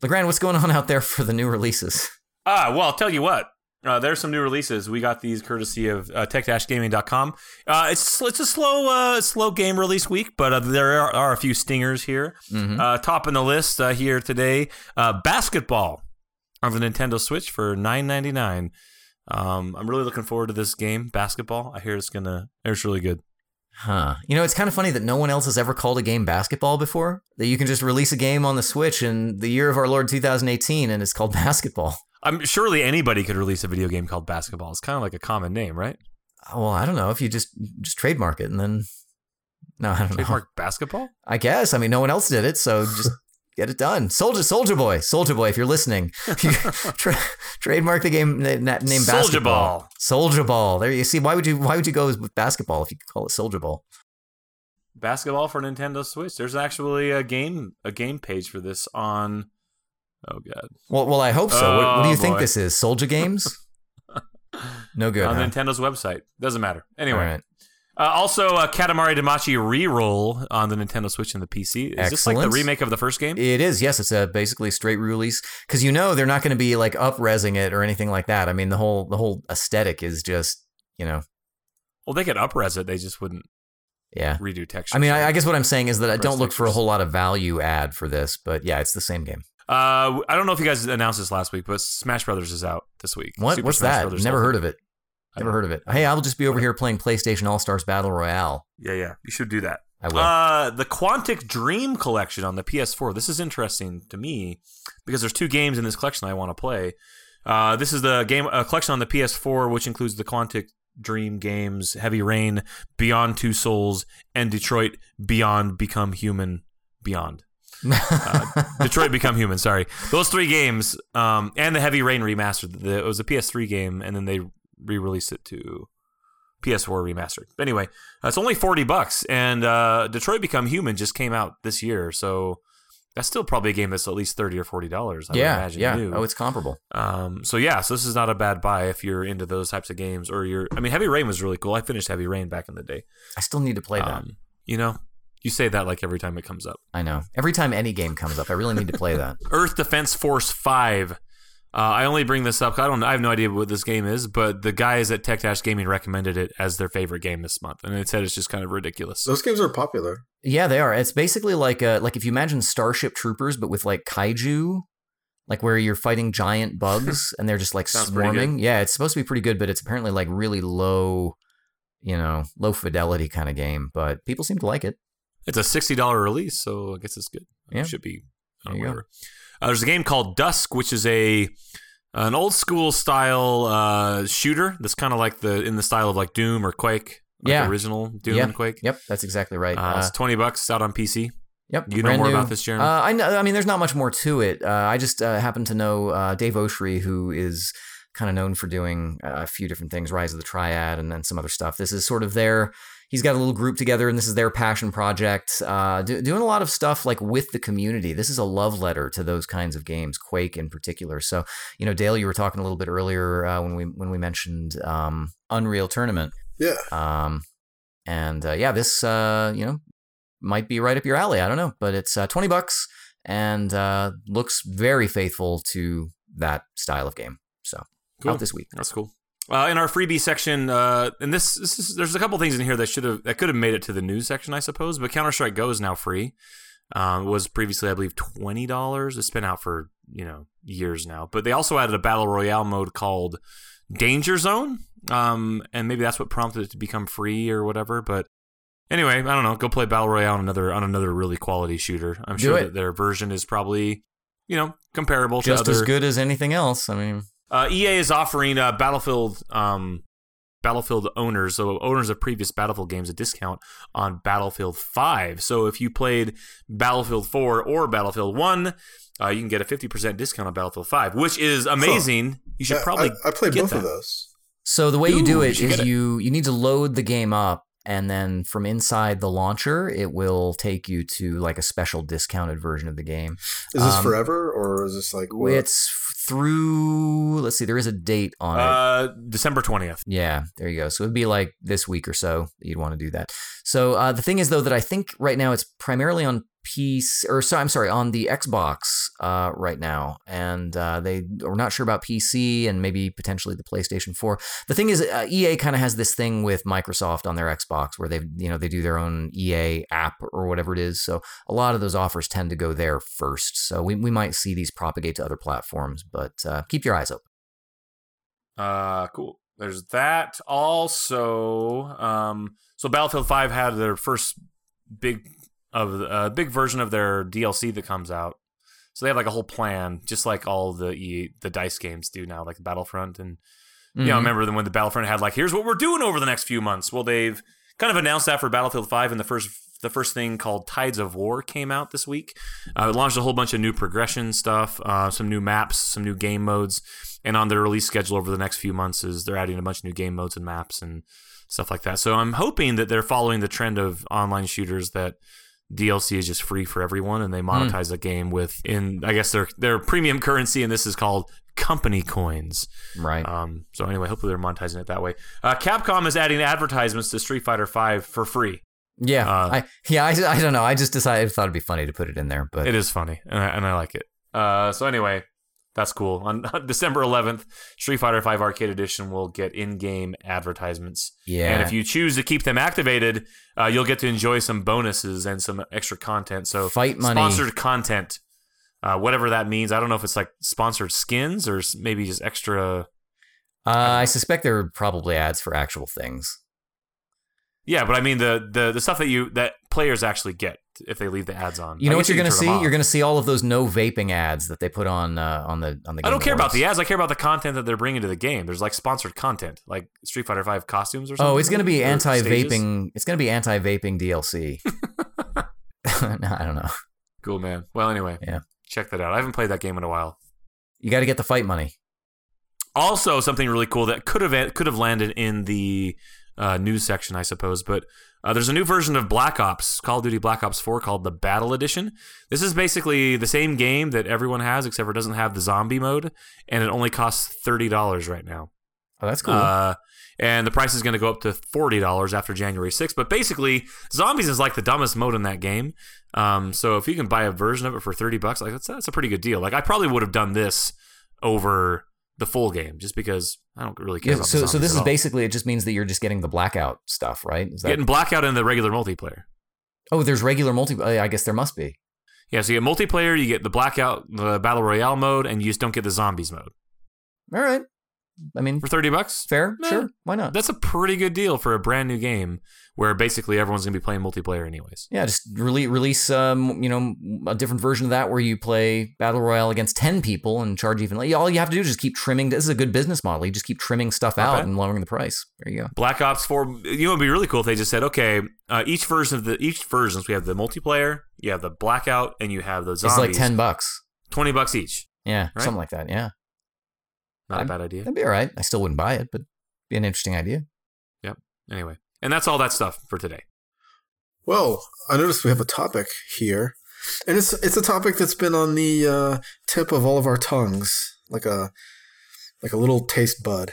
LeGrande, what's going on out there for the new releases? Ah, well, I'll tell you what. Uh, there's some new releases. We got these courtesy of uh, tech-gaming.com. Uh, it's it's a slow uh, slow game release week, but uh, there are, are a few stingers here. Mhm. Uh, top in the list uh, here today, uh, basketball on the Nintendo Switch for $9.99. Um, I'm really looking forward to this game, basketball. I hear it's gonna, it's really good. Huh. You know, it's kind of funny that no one else has ever called a game basketball before. That you can just release a game on the Switch in the year of our Lord 2018 and it's called basketball. I'm surely anybody could release a video game called basketball. It's kind of like a common name, right? Uh, well, I don't know if you just just trademark it and then No, I don't know. Trademark basketball? I guess. I mean, no one else did it, so just get it done. Soulja, Soulja Boy, Soulja Boy. If you're listening, tra- trademark the game na- na- name basketball. Ball. Soulja Ball. There you see. Why would you? Why would you go with basketball if you could call it Soulja Ball? Basketball for Nintendo Switch. There's actually a game a game page for this on Oh god. Well, well, I hope so. what, what do you Oh, think this is? Soulja Games? No good. on huh? Nintendo's website. Doesn't matter. Anyway. right. Uh, also, uh, Katamari Damacy re-roll on the Nintendo Switch and the PC. Is this like the remake of the first game? It is, yes. It's a basically straight release because you know they're not going to be like up-resing it or anything like that. I mean, the whole the whole aesthetic is just you know, Well, they could upres it. They just wouldn't yeah. redo textures. I mean, I, I guess what I'm saying is that I don't look for a whole lot of value add for this, but yeah, it's the same game. Uh, I don't know if you guys announced this last week, but Smash Brothers is out this week. What? Super What's Smash that? Brothers Never heard of it. Never heard of it. Hey, I'll just be over here playing PlayStation All Stars Battle Royale. Yeah, yeah. You should do that. I will. Uh, the Quantic Dream collection on the PS4. This is interesting to me because there's two games in this collection I want to play. Uh, this is the game a collection on the PS4, which includes the Quantic Dream games, Heavy Rain, Beyond Two Souls, and Detroit Beyond Become Human Beyond. Uh, Detroit Become Human. Sorry, those three games, um, and the Heavy Rain remastered. The, it was a PS3 game, and then they re-released it to PS4 remastered. But anyway, it's only forty bucks, and uh, Detroit Become Human just came out this year, so that's still probably a game that's at least thirty or forty dollars. Yeah, imagine. yeah. new. Oh, it's comparable. Um, so yeah, so this is not a bad buy if you're into those types of games, or you're. I mean, Heavy Rain was really cool. I finished Heavy Rain back in the day. I still need to play that. Um, you know, you say that like every time it comes up. I know. Every time any game comes up, I really need to play that. Earth Defense Force Five. Uh, I only bring this up. I don't. I have no idea what this game is, but the guys at Tech Dash Gaming recommended it as their favorite game this month, and it said it's just kind of ridiculous. Those games are popular. Yeah, they are. It's basically like uh like if you imagine Starship Troopers, but with like kaiju, like where you're fighting giant bugs and they're just like Sounds pretty good. swarming. Yeah, it's supposed to be pretty good, but it's apparently like really low, you know, low fidelity kind of game. But people seem to like it. It's a sixty dollar release, so I guess it's good. Yeah. It should be. I don't There know, whatever. Uh, there's a game called Dusk, which is a an old school style uh, shooter that's kind of like the in the style of like Doom or Quake. Like Yeah. original Doom Yeah. and Quake. Yep, that's exactly right. Uh, Uh, it's twenty bucks out on PC. yep, You know more new. about this, Jeremy? Uh, I know. I mean, there's not much more to it. Uh, I just uh, happen to know uh, Dave Oshry, who is kind of known for doing a few different things, Rise of the Triad, and then some other stuff. This is sort of their. He's got a little group together, and this is their passion project. Uh, do, doing a lot of stuff like with the community. This is a love letter to those kinds of games, Quake in particular. So, you know, Dale, you were talking a little bit earlier uh, when we when we mentioned um, Unreal Tournament. Yeah. Um, and uh, yeah, this uh, you know might be right up your alley. I don't know, but it's uh, twenty bucks and uh, looks very faithful to that style of game. So Cool. out this week. That's cool. Uh, in our freebie section, uh, and this, this is, there's a couple things in here that should have that could have made it to the news section, I suppose. But Counter Strike Go is now free. Um, it was previously, I believe, twenty dollars. It's been out for you know years now. But they also added a battle royale mode called Danger Zone, um, and maybe that's what prompted it to become free or whatever. But anyway, I don't know. Go play battle royale on another on another really quality shooter. I'm Do sure it. that their version is probably you know comparable Just to other as good as anything else. I mean, uh, EA is offering uh, Battlefield um, Battlefield owners, so owners of previous Battlefield games, a discount on Battlefield 5. So if you played Battlefield 4 or Battlefield 1, uh, you can get a 50% discount on Battlefield 5, which is amazing. You should Yeah, probably I, I played get both of those. so the way you do Ooh, you is get it. you you need to load the game up. And then from inside the launcher, it will take you to like a special discounted version of the game. Is this Um, forever or is this like what? It's through, let's see, there is a date on it. Uh, December 20th. Yeah, there you go. So it'd be like this week or so you'd want to do that. So uh, the thing is, though, that I think right now it's primarily on PC, or so I'm sorry, on the Xbox uh, right now, and uh, they are not sure about PC and maybe potentially the PlayStation 4. The thing is, uh, EA kind of has this thing with Microsoft on their Xbox where they, you know, they do their own EA app or whatever it is. So a lot of those offers tend to go there first. So we we might see these propagate to other platforms, but uh, keep your eyes open. Uh, cool. There's that. Also, um, so Battlefield 5 had their first big of a uh, big version of their DLC that comes out. So they have like a whole plan, just like all the E the Dice games do now, like Battlefront and you know, Mhm. remember when the Battlefront had like, here's what we're doing over the next few months. Well, they've kind of announced that for Battlefield 5 and the first the first thing called Tides of War came out this week. Uh, it launched a whole bunch of new progression stuff, uh, some new maps, some new game modes, and on their release schedule over the next few months is they're adding a bunch of new game modes and maps and stuff like that. So I'm hoping that they're following the trend of online shooters that DLC is just free for everyone, and they monetize the game with in I guess their their premium currency, and this is called company coins. Right. Um, so anyway, hopefully they're monetizing it that way. Uh, Capcom is adding advertisements to Street Fighter V for free. yeah. uh, I yeah. I, I don't know. I just decided I thought it'd be funny to put it in there, but It is funny, and I, and I like it. Uh, so anyway, that's cool. On December 11th, Street Fighter V Arcade Edition will get in-game advertisements. yeah. And if you choose to keep them activated, uh, you'll get to enjoy some bonuses and some extra content. So Fight money. sponsored content, uh, whatever that means. I don't know if it's like sponsored skins or maybe just extra. uh, I suspect there are probably ads for actual things. Yeah, but I mean the the the stuff that you that players actually get if they leave the ads on. You know I what you're gonna see? You're gonna see all of those no vaping ads that they put on uh, on the on the. Game I don't care about the ads. I care about the content that they're bringing to the game. There's like sponsored content, like Street Fighter Five costumes or something. Oh, it's gonna be anti-vaping. It's gonna be anti-vaping DLC. no, I don't know. Cool, man. Well, anyway, Yeah. check that out. I haven't played that game in a while. You got to get the fight money. Also, something really cool that could have could have landed in the uh, news section, I suppose. But uh, there's a new version of Black Ops, Call of Duty Black Ops 4, called the Battle Edition. This is basically the same game that everyone has, except for it doesn't have the zombie mode, and it only costs thirty dollars right now. Oh, that's cool. Uh, and the price is going to go up to forty dollars after January 6th. But basically, zombies is like the dumbest mode in that game. Um, so if you can buy a version of it for thirty bucks, like that's that's a pretty good deal. Like I probably would have done this over the full game just because I don't really care Yeah, so so this is all. basically it just means that you're just getting the blackout stuff, right? Is that getting blackout in the regular multiplayer. Oh, there's regular multi uh, I guess there must be. Yeah, so you get multiplayer, you get the blackout, the battle royale mode, and you just don't get the zombies mode All right. I mean, for thirty bucks. fair, Nah. sure. Why not? That's a pretty good deal for a brand new game where basically everyone's gonna be playing multiplayer anyways. Yeah, just release release um you know a different version of that where you play battle royale against ten people and charge even. All you have to do is just keep trimming. This is a good business model. You just keep trimming stuff Not out bad. and lowering the price. There you go. Black Ops 4, you know, it'd be really cool if they just said, okay, uh, each version of the each versions, we have the multiplayer, you have the blackout, and you have the zombies. It's like ten bucks. 20 bucks each. Yeah, Right? something like that. Yeah, Not I'm- a bad idea. that'd be all right. I still wouldn't buy it, but be an interesting idea. Yep. Anyway, and that's all that stuff for today. Well, I noticed we have a topic here, and it's it's a topic that's been on the uh, tip of all of our tongues, like a like a little taste bud,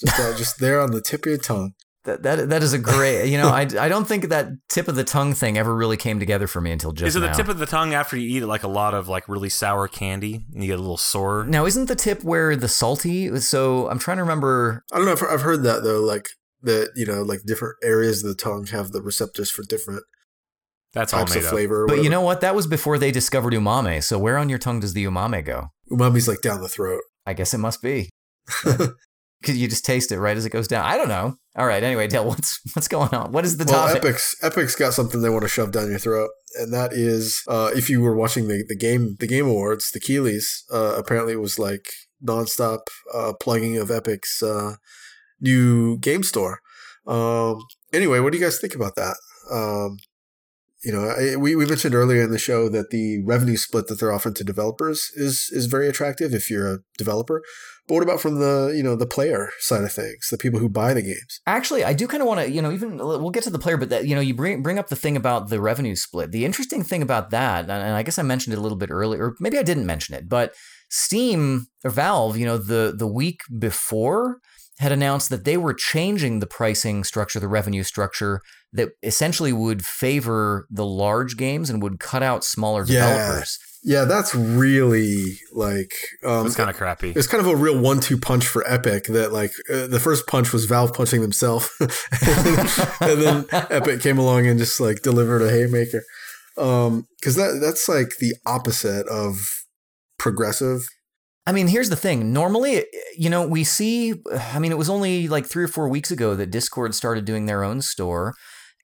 just uh, just there on the tip of your tongue. That that that is a great. You know, I I don't think that tip of the tongue thing ever really came together for me until just Is it the now. tip of the tongue after you eat like a lot of like really sour candy and you get a little sore? now, isn't the tip where the salty? So I'm trying to remember. I don't know if I've heard that though, like that you know, like different areas of the tongue have the receptors for different That's all types made of up. flavor. But you know what? That was before they discovered umami. So where on your tongue does the umami go? umami's like down the throat. I guess it must be. Because you just taste it right as it goes down. I don't know. All right. Anyway, Dale, what's what's going on? What is the well, topic? Epic's Epic's got something they want to shove down your throat, and that is uh, if you were watching the, the game the game awards, the Keighleys, uh, apparently it was like nonstop uh, plugging of Epic's uh, new game store. Um, anyway, what do you guys think about that? Um, you know, I, we, we mentioned earlier in the show that the revenue split that they're offering to developers is is very attractive if you're a developer. But what about from the you know the player side of things, the people who buy the games? Actually, I do kind of want to, you know, even we'll get to the player, but that, you know, you bring bring up the thing about the revenue split. The interesting thing about that, and I guess I mentioned it a little bit earlier, or maybe I didn't mention it, but Steam or Valve, you know, the the week before had announced that they were changing the pricing structure, the revenue structure that essentially would favor the large games and would cut out smaller Yeah. developers. Yeah, that's really like um, It's kind of crappy. it's kind of a real one-two punch for Epic. That like uh, the first punch was Valve punching themselves, and then Epic came along and just like delivered a haymaker. Um, because that that's like the opposite of progressive. I mean, here's the thing. Normally, you know, we see, I mean, it was only like three or four weeks ago that Discord started doing their own store.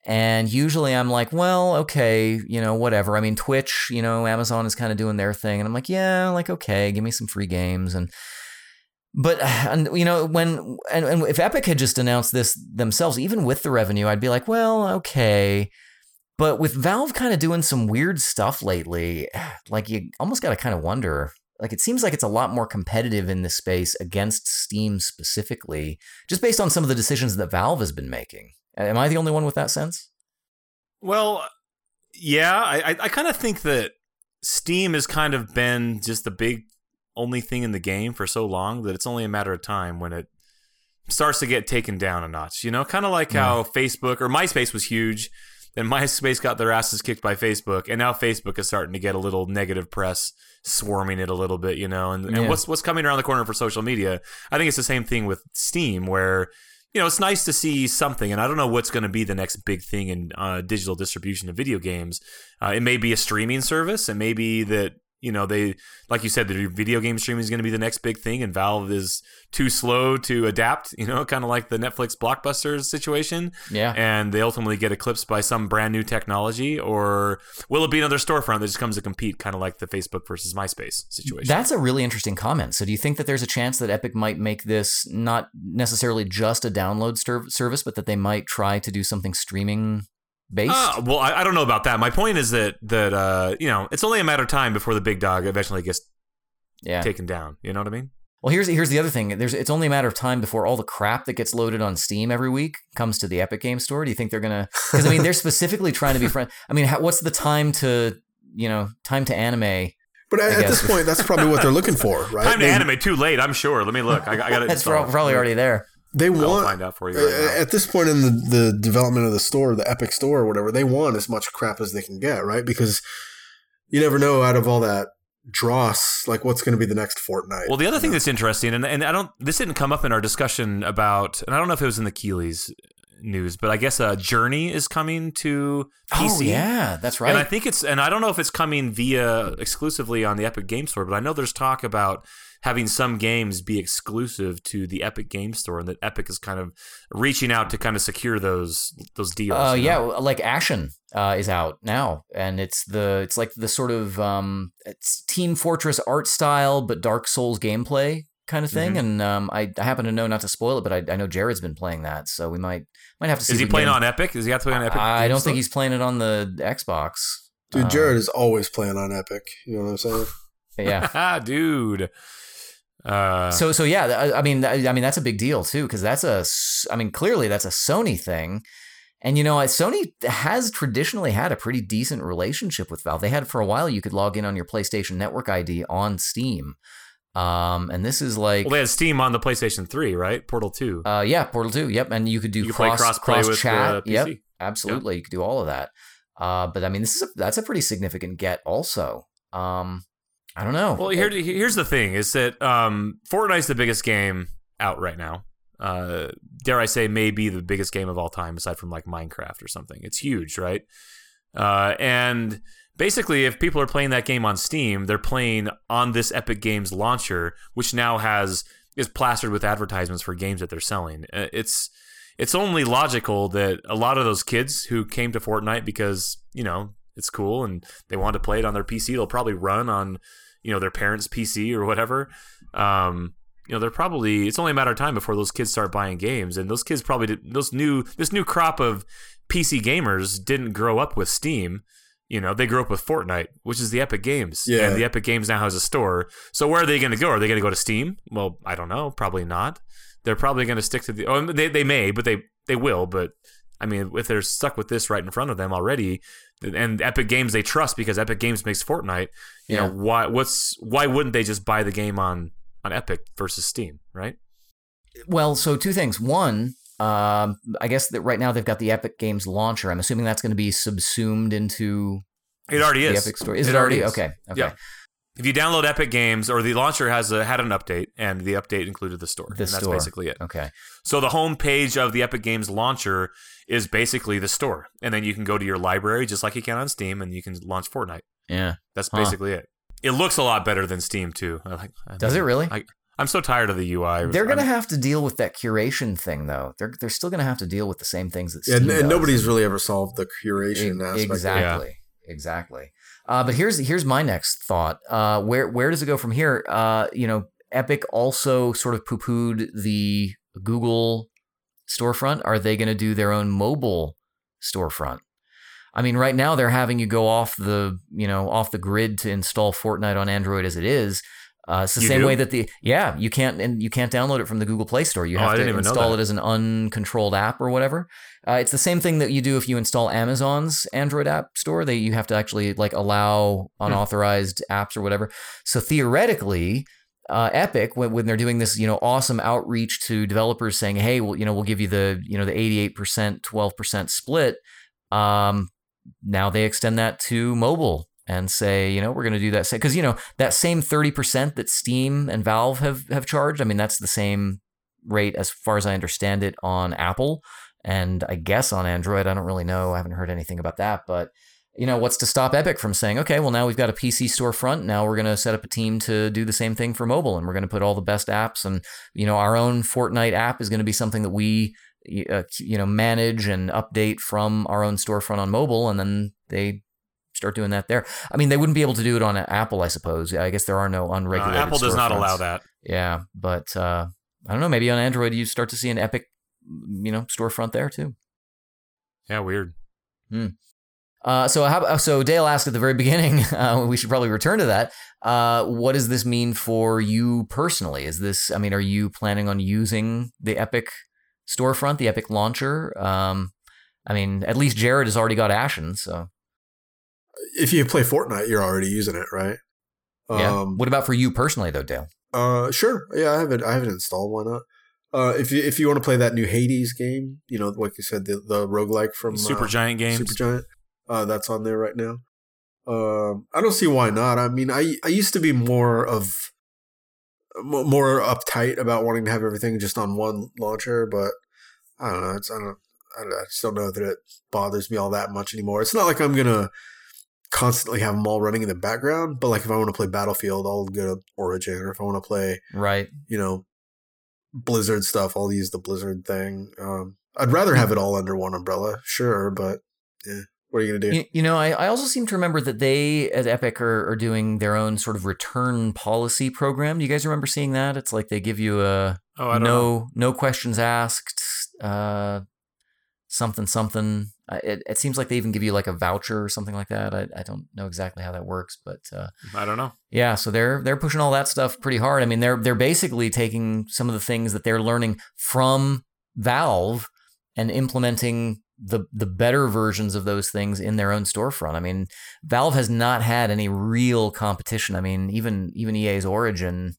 And usually I'm like, well, okay, you know, whatever. I mean, Twitch, you know, Amazon is kind of doing their thing. And I'm like, yeah, like, okay, give me some free games. And, but, and, you know, when, and, and if Epic had just announced this themselves, even with the revenue, I'd be like, well, okay. But with Valve kind of doing some weird stuff lately, like you almost got to kind of wonder. Like it seems like it's a lot more competitive in this space against Steam specifically, just based on some of the decisions that Valve has been making. Am I the only one with that sense? Well, yeah, I, I kind of think that Steam has kind of been just the big only thing in the game for so long that it's only a matter of time when it starts to get taken down a notch. You know, kind of like how Facebook or MySpace was huge, then MySpace got their asses kicked by Facebook, and now Facebook is starting to get a little negative press, swarming it a little bit. You know, and, and what's what's coming around the corner for social media? I think it's the same thing with Steam, where you know it's nice to see something, and I don't know what's going to be the next big thing in uh, digital distribution of video games. Uh, it may be a streaming service, it may be that you know they like you said the video game streaming is going to be the next big thing and valve is too slow to adapt you know kind of like the netflix blockbusters situation Yeah. and they ultimately get eclipsed by some brand new technology or will it be another storefront that just comes to compete kind of like the facebook versus myspace situation That's a really interesting comment. So, do you think that there's a chance that Epic might make this not necessarily just a download ser- service, but that they might try to do something streaming based? Uh, well, I, I don't know about that. My point is that that uh, you know it's only a matter of time before the big dog eventually gets yeah. taken down. You know what I mean? Well, here's here's the other thing. There's it's only a matter of time before all the crap that gets loaded on Steam every week comes to the Epic Game Store. Do you think they're gonna? Because I mean, they're specifically trying to be friend. I mean, how, what's the time to you know time to anime? But at, at this point, that's probably what they're looking for, right? Time to they, anime too late. I'm sure. Let me look. I, I got it. That's pro- probably already there. They I'll want find out for you. Right now. at this point in the, the development of the store, the Epic Store or whatever, they want as much crap as they can get, right? Because you never know out of all that dross, like what's going to be the next Fortnite. Well, the other thing that's interesting, and, and I don't, this didn't come up in our discussion about, and I don't know if it was in the Keighleys news, but I guess uh, Journey is coming to PC. Oh yeah, that's right. And I think it's, and I don't know if it's coming via exclusively on the Epic Game Store, but I know there's talk about having some games be exclusive to the Epic Game Store, and that Epic is kind of reaching out to kind of secure those those deals. Uh, you yeah, know? like Ashen uh, is out now, and it's the it's like the sort of um, it's Team Fortress art style, but Dark Souls gameplay kind of thing. Mhm. And um, I, I happen to know not to spoil it, but I, I know Jared's been playing that, so we might might have to see. Is he playing get on Epic? Is he have to play on Epic? I Game don't Store? think he's playing it on the Xbox. Dude, Uh, Jared is always playing on Epic. You know what I'm saying? Yeah. dude. Uh, So so yeah, I, I mean I, I mean that's a big deal too because that's a, I mean clearly that's a Sony thing, and you know Sony has traditionally had a pretty decent relationship with Valve. They had for a while you could log in on your PlayStation Network ID on Steam, um, and this is like well, they had Steam on the PlayStation 3, right? Portal 2. uh, yeah Portal Two, yep, and you could do you cross cross with chat, PC. yep, absolutely you could do all of that. Uh, but I mean this is a, that's a pretty significant get also. Um, I don't know. Well, here, here's the thing: is that um, Fortnite's the biggest game out right now. Uh, dare I say, maybe the biggest game of all time, aside from like Minecraft or something. It's huge, right? Uh, and basically, if people are playing that game on Steam, they're playing on this Epic Games launcher, which now has is plastered with advertisements for games that they're selling. Uh, It's it's only logical that a lot of those kids who came to Fortnite because you know it's cool and they want to play it on their PC, they'll probably run on you know their parents' PC or whatever. Um, you know, they're probably it's only a matter of time before those kids start buying games, and those kids probably did, those new this new crop of PC gamers didn't grow up with Steam. You know, they grew up with Fortnite, which is the Epic Games, Yeah. and the Epic Games now has a store. So where are they going to go? Are they going to go to Steam? Well, I don't know. Probably not. They're probably going to stick to the. Oh, they they may, but they they will. But I mean, if they're stuck with this right in front of them already, and Epic Games they trust because Epic Games makes Fortnite. You Yeah. know why? What's why wouldn't they just buy the game on on Epic versus Steam? Right? Well, so two things. One, um, I guess that right now they've got the Epic Games launcher. I'm assuming that's going to be subsumed into It already the is. Epic Store. Is it, already? Okay. Okay. Yeah. If you download Epic Games or the launcher has a, had an update, and the update included the store, The and that's store. basically it. Okay. So the home page of the Epic Games launcher is basically the store, and then you can go to your library just like you can on Steam, and you can launch Fortnite. Yeah. That's Huh. basically it. It looks a lot better than Steam too. I like. I Does it really? I, I'm so tired of the UI. They're going to I'm- have to deal with that curation thing, though. They're they're still going to have to deal with the same things that Yeah, Steam and, and does. nobody's really ever solved the curation E- aspect. Exactly. Exactly. Uh, but here's here's my next thought. Uh, where where does it go from here? Uh, you know, Epic also sort of poo pooed the Google storefront. Are they going to do their own mobile storefront? I mean, right now they're having you go off the, you know, off the grid to install Fortnite on Android as it is. Uh, it's the You same do? way that the yeah you can't and you can't download it from the Google Play Store. You Oh, have to even know install it as an uncontrolled app or whatever. Uh, it's the same thing that you do if you install Amazon's Android app store. They you have to actually like allow Hmm. unauthorized apps or whatever. So theoretically, uh, Epic when, when they're doing this, you know, awesome outreach to developers saying, "Hey, well, you know, we'll give you the, you know, the 88%, 12% split." Um, now they extend that to mobile and say, you know, we're going to do that because you know that same 30% that Steam and Valve have have charged. I mean, that's the same rate as far as I understand it on Apple and I guess on Android. I don't really know. I haven't heard anything about that, but you know, what's to stop Epic from saying, okay, well, now we've got a PC storefront. Now we're going to set up a team to do the same thing for mobile, and we're going to put all the best apps. And you know, our own Fortnite app is going to be something that we, uh, you know, manage and update from our own storefront on mobile, and then they start doing that there. I mean, they wouldn't be able to do it on Apple, I suppose. I guess there are no Uh, unregulated. Apple does not allow that. Yeah, but uh, I don't know. Maybe on Android you start to see an Epic, you know, storefront there too. Yeah, weird. Uh, so how, so Dale asked at the very beginning. Uh, we should probably return to that. Uh, what does this mean for you personally? Is this? I mean, are you planning on using the Epic storefront, the Epic launcher? Um, I mean, at least Jared has already got Ashen, so If you play Fortnite, you're already using it, right? yeah. Um, what about for you personally, though, Dale? Uh, sure. Yeah, I haven't. I have it installed. Why not? Uh, if you if you want to play that new Hades game, you know, like you said, the the roguelike from Super uh, Giant Games. Supergiant, uh, that's on there right now. Um, I don't see why not. I mean, I I used to be more of more uptight about wanting to have everything just on one launcher, but I don't know. It's I don't I, don't, I just don't know that it bothers me all that much anymore. It's not like I'm gonna constantly have them all running in the background, but like if I want to play Battlefield, I'll go to Origin, or if I want to play Right. you know, Blizzard stuff. I'll use the Blizzard thing. Um, I'd rather have it all under one umbrella, sure, but yeah, what are you gonna do? You, you know, I, I also seem to remember that they at Epic are, are doing their own sort of return policy program. Do you guys remember seeing that? It's like they give you a Oh, I don't no know. no questions asked, uh, something something. It, it seems like they even give you like a voucher or something like that. I, I don't know exactly how that works, but uh, I don't know. yeah, so they're they're pushing all that stuff pretty hard. I mean, they're they're basically taking some of the things that they're learning from Valve and implementing the the better versions of those things in their own storefront. I mean, Valve has not had any real competition. I mean, even even EA's Origin,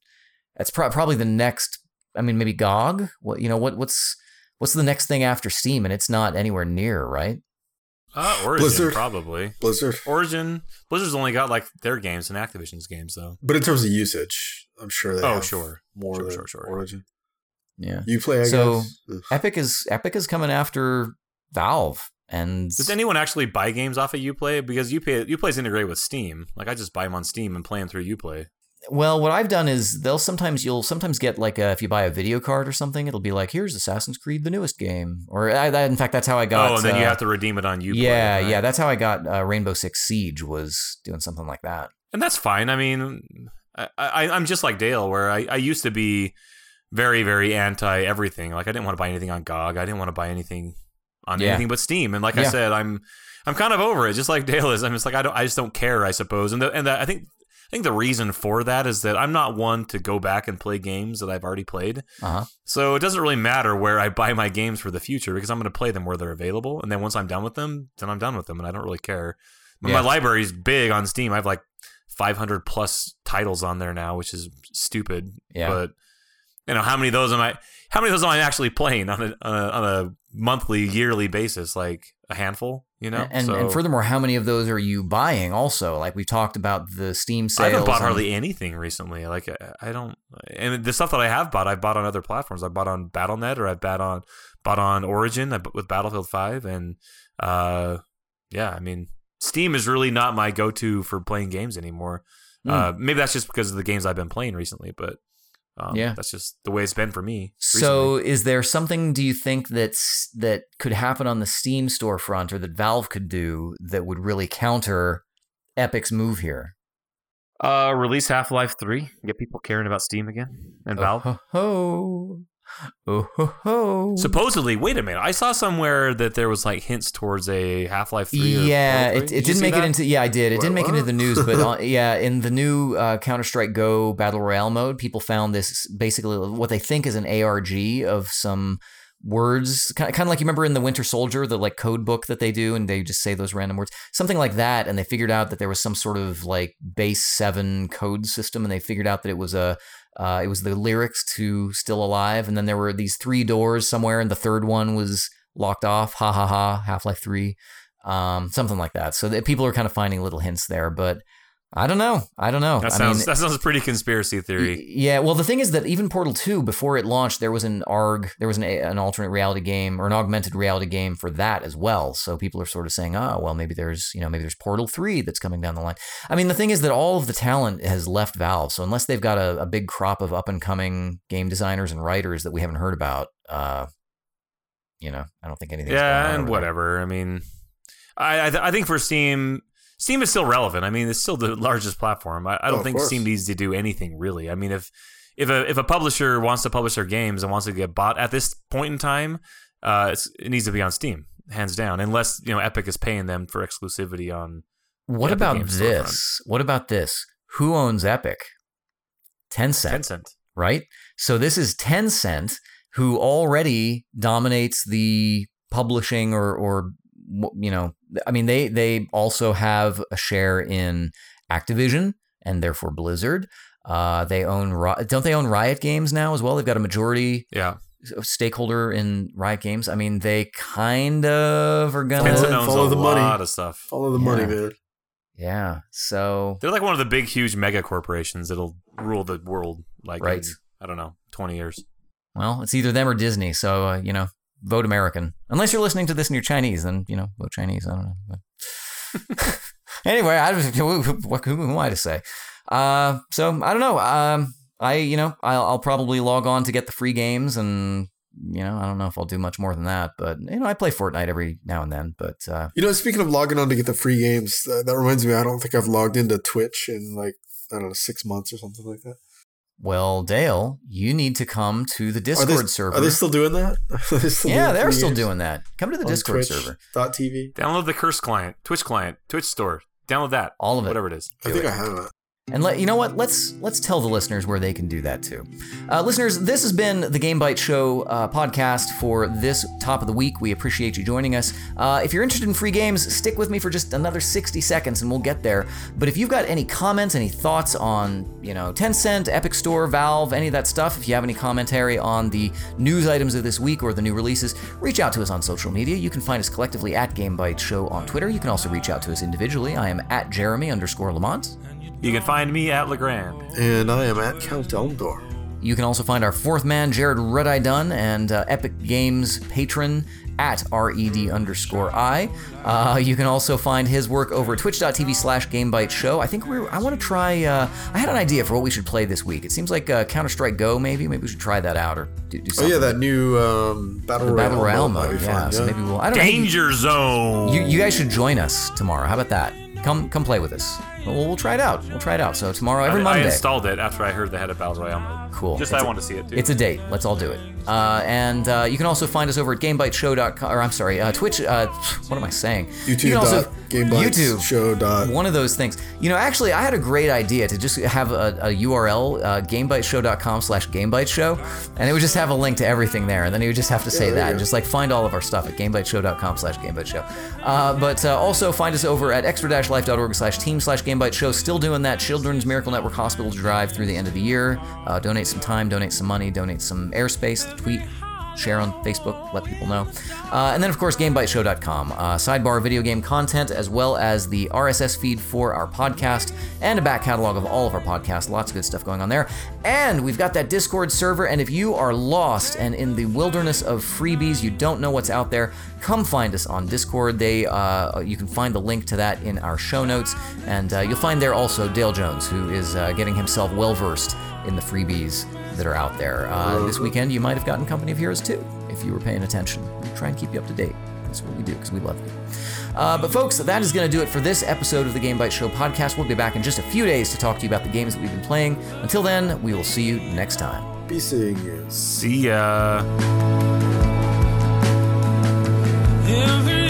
that's pro- probably the next. I mean, maybe GOG. What you know? What what's what's the next thing after Steam? And it's not anywhere near right. Uh, Origin, Blizzard. probably. Blizzard, Origin. Blizzard's only got like their games and Activision's games, though. but in terms of usage, I'm sure they Oh, have sure. more Sure, than sure, sure. Origin. Yeah. You play, I So- guess. Epic is Epic is coming after Valve, and Does anyone actually buy games off of UPlay? Because UPlay UPlay's integrated with Steam. Like I just buy them on Steam and play them through UPlay. Well, what I've done is they'll sometimes you'll sometimes get like a, if you buy a video card or something, it'll be like here's Assassin's Creed, the newest game, or I, that, in fact that's how I got. oh, and then you uh, have to redeem it on UPlay. yeah, right? yeah, that's how I got uh, Rainbow Six Siege was doing something like that. and that's fine. I mean, I, I I'm just like Dale, where I, I used to be very very anti everything. Like I didn't want to buy anything on GOG. I didn't want to buy anything on Yeah. anything but Steam. And like I said, I'm I'm kind of over it, just like Dale is. I'm just like I don't I just don't care. I suppose. And the, and the, I think. I think the reason for that is that I'm not one to go back and play games that I've already played. Uh huh. So it doesn't really matter where I buy my games for the future because I'm going to play them where they're available. And then once I'm done with them, then I'm done with them and I don't really care. Yeah. My library is big on Steam. I have like 500 plus titles on there now, which is stupid. Yeah. But you know, how many of those am I? How many of those am I actually playing on a on a, on a monthly, yearly basis? Like a handful, you know. and so, and furthermore, how many of those are you buying? Also, like we talked about the Steam sales. I haven't bought hardly anything recently. Like I- I don't, and the stuff that I have bought, I've bought on other platforms. I bought on BattleNet or I've bought on bought on Origin with Battlefield Five, and uh, yeah, I mean, Steam is really not my go-to for playing games anymore. Hmm. Uh, maybe that's just because of the games I've been playing recently, but um, Yeah. that's just the way it's been for me. So, is there something do you think that's that could happen on the Steam storefront or that Valve could do that would really counter Epic's move here? uh, release Half Life Three, get people caring about Steam again, and Valve. Oh, ho, ho. Oh ho ho. Supposedly, wait a minute. I saw somewhere that there was like hints towards a Half Life Three. Yeah, it, it did didn't make it into. Yeah, I did. It Wait, didn't make it into the news, but uh, yeah, in the new uh, Counter Strike Go Battle Royale mode, people found this basically what they think is an ARG of some words, kind of, kind of like you remember in the Winter Soldier, the like code book that they do, and they just say those random words, something like that. And they figured out that there was some sort of like base seven code system, and they figured out that it was a uh, it was the lyrics to Still Alive, and then there were these three doors somewhere, and the third one was locked off. Ha ha ha! Half Life Three, um, something like that. So that people are kind of finding little hints there, but I don't know. I don't know. That I sounds mean, that sounds pretty conspiracy theory. Yeah, well, the thing is that even Portal 2, before it launched, there was an ARG, there was an, an alternate reality game or an augmented reality game for that as well. So people are sort of saying, oh, well, maybe there's, you know, maybe there's Portal 3 that's coming down the line. I mean, the thing is that all of the talent has left Valve. So unless they've got a, a big crop of up and coming game designers and writers that we haven't heard about, uh, you know, I don't think anything's going on Yeah, and there. whatever. I mean, I I, th- I think for Steam, Steam is still relevant. I mean, it's still the largest platform. I, I Oh, don't of think course. Steam needs to do anything really. I mean, if if a if a publisher wants to publish their games and wants to get bought at this point in time, uh, it's, it needs to be on Steam, hands down. Unless you know Epic is paying them for exclusivity on. What Epic about Games this? What about this? Who owns Epic? Tencent. Tencent. right? So this is Tencent, who already dominates the publishing or, or you know, I mean, they they also have a share in Activision and therefore Blizzard. Uh, they own don't they own Riot Games now as well? They've got a majority Yeah, stakeholder in Riot Games. I mean, they kind of are gonna. Tencent Follow- owns follow a the money. lot of stuff. Follow the money, Yeah. man. Yeah. So They're like one of the big, huge mega corporations that'll rule the world. Like, Right. in, I don't know, twenty years. Well, it's either them or Disney. So, uh, you know, vote American. Unless you're listening to this and you're Chinese, then, you know, vote Chinese. I don't know. Anyway, I, who, who, what- who am I to say? Uh, so, I don't know. Um, I, you know, I'll, I'll probably log on to get the free games and, you know, I don't know if I'll do much more than that. But, you know, I play Fortnite every now and then. But, uh, You know, speaking of logging on to get the free games, uh, that reminds me. I don't think I've logged into Twitch in like I don't know six months or something like that. Well, Dale, you need to come to the Are Discord they, server. Are they still doing that? They still yeah, doing they're still games doing that. Come to the Discord Twitch server. Dot TV. Download the Curse client, Twitch client, Twitch store. Download that. All of it. Whatever it is. I Do think it. I have it. And let you know what? Let's let's tell the listeners where they can do that too. Uh, listeners, this has been the Game Bytes Show uh, podcast for this top of the week. We appreciate you joining us. Uh, if you're interested in free games, stick with me for just another 60 seconds, and we'll get there. But if you've got any comments, any thoughts on you know Tencent, Epic Store, Valve, any of that stuff, if you have any commentary on the news items of this week or the new releases, reach out to us on social media. You can find us collectively at Game Bytes Show on Twitter. You can also reach out to us individually. I am at Jeremy underscore Lamont. You can find me at LeGrande. And I am at Count Elmdor. You can also find our fourth man, Jared Red Eye Dunn, and uh, Epic Games patron at red underscore i. Uh, you can also find his work over twitch.tv slash gamebite show. I think we're, I want to try, uh, I had an idea for what we should play this week. It seems like uh, Counter Strike Go, maybe. Maybe we should try that out or do, do Oh something. yeah, that new um, battle royale, Battle Royale might mode. be Yeah, fun, so maybe we'll, I don't know. Danger Zone. You, you guys should join us tomorrow. How about that? Come come play with us. We'll, we'll try it out. We'll try it out. So tomorrow, every I, I installed it after I heard they had a battle royale mode. Cool. Just It's I a- want to see it too. It's a date. Let's all do it. Uh, and uh, you can also find us over at GameBiteShow.com. Or I'm sorry, uh, Twitch. Uh, what am I saying? YouTube can also dot Game Bytes YouTube. Show dot. One of those things. You know, actually, I had a great idea to just have a, a URL, uh, GameBiteShow.com slash GameBiteShow, and it would just have a link to everything there, and then you would just have to say there you that, and just like find all of our stuff at GameBiteShow.com slash GameBiteShow. Uh, but uh, also find us over at extra-life.org slash team slash GameBiteShow. Still doing that Children's Miracle Network Hospital drive through the end of the year. Uh, donate some time, donate some money, donate some airspace, tweet, share on Facebook, let people know. Uh, and then, of course, GameBiteShow.com. Uh, sidebar video game content, as well as the RSS feed for our podcast and a back catalog of all of our podcasts. Lots of good stuff going on there. And we've got that Discord server. And if you are lost and in the wilderness of freebies, you don't know what's out there, come find us on Discord. They, uh, you can find the link to that in our show notes. And uh, you'll find there also Dale Jones, who is uh, getting himself well versed in the freebies that are out there. Uh, this weekend, you might have gotten company of heroes too, if you were paying attention. We try and keep you up to date. That's what we do because we love you. Uh, but folks, that is going to do it for this episode of the Game Bytes Show podcast. We'll be back in just a few days to talk to you about the games that we've been playing. Until then, we will see you next time. be seeing you. See ya. Every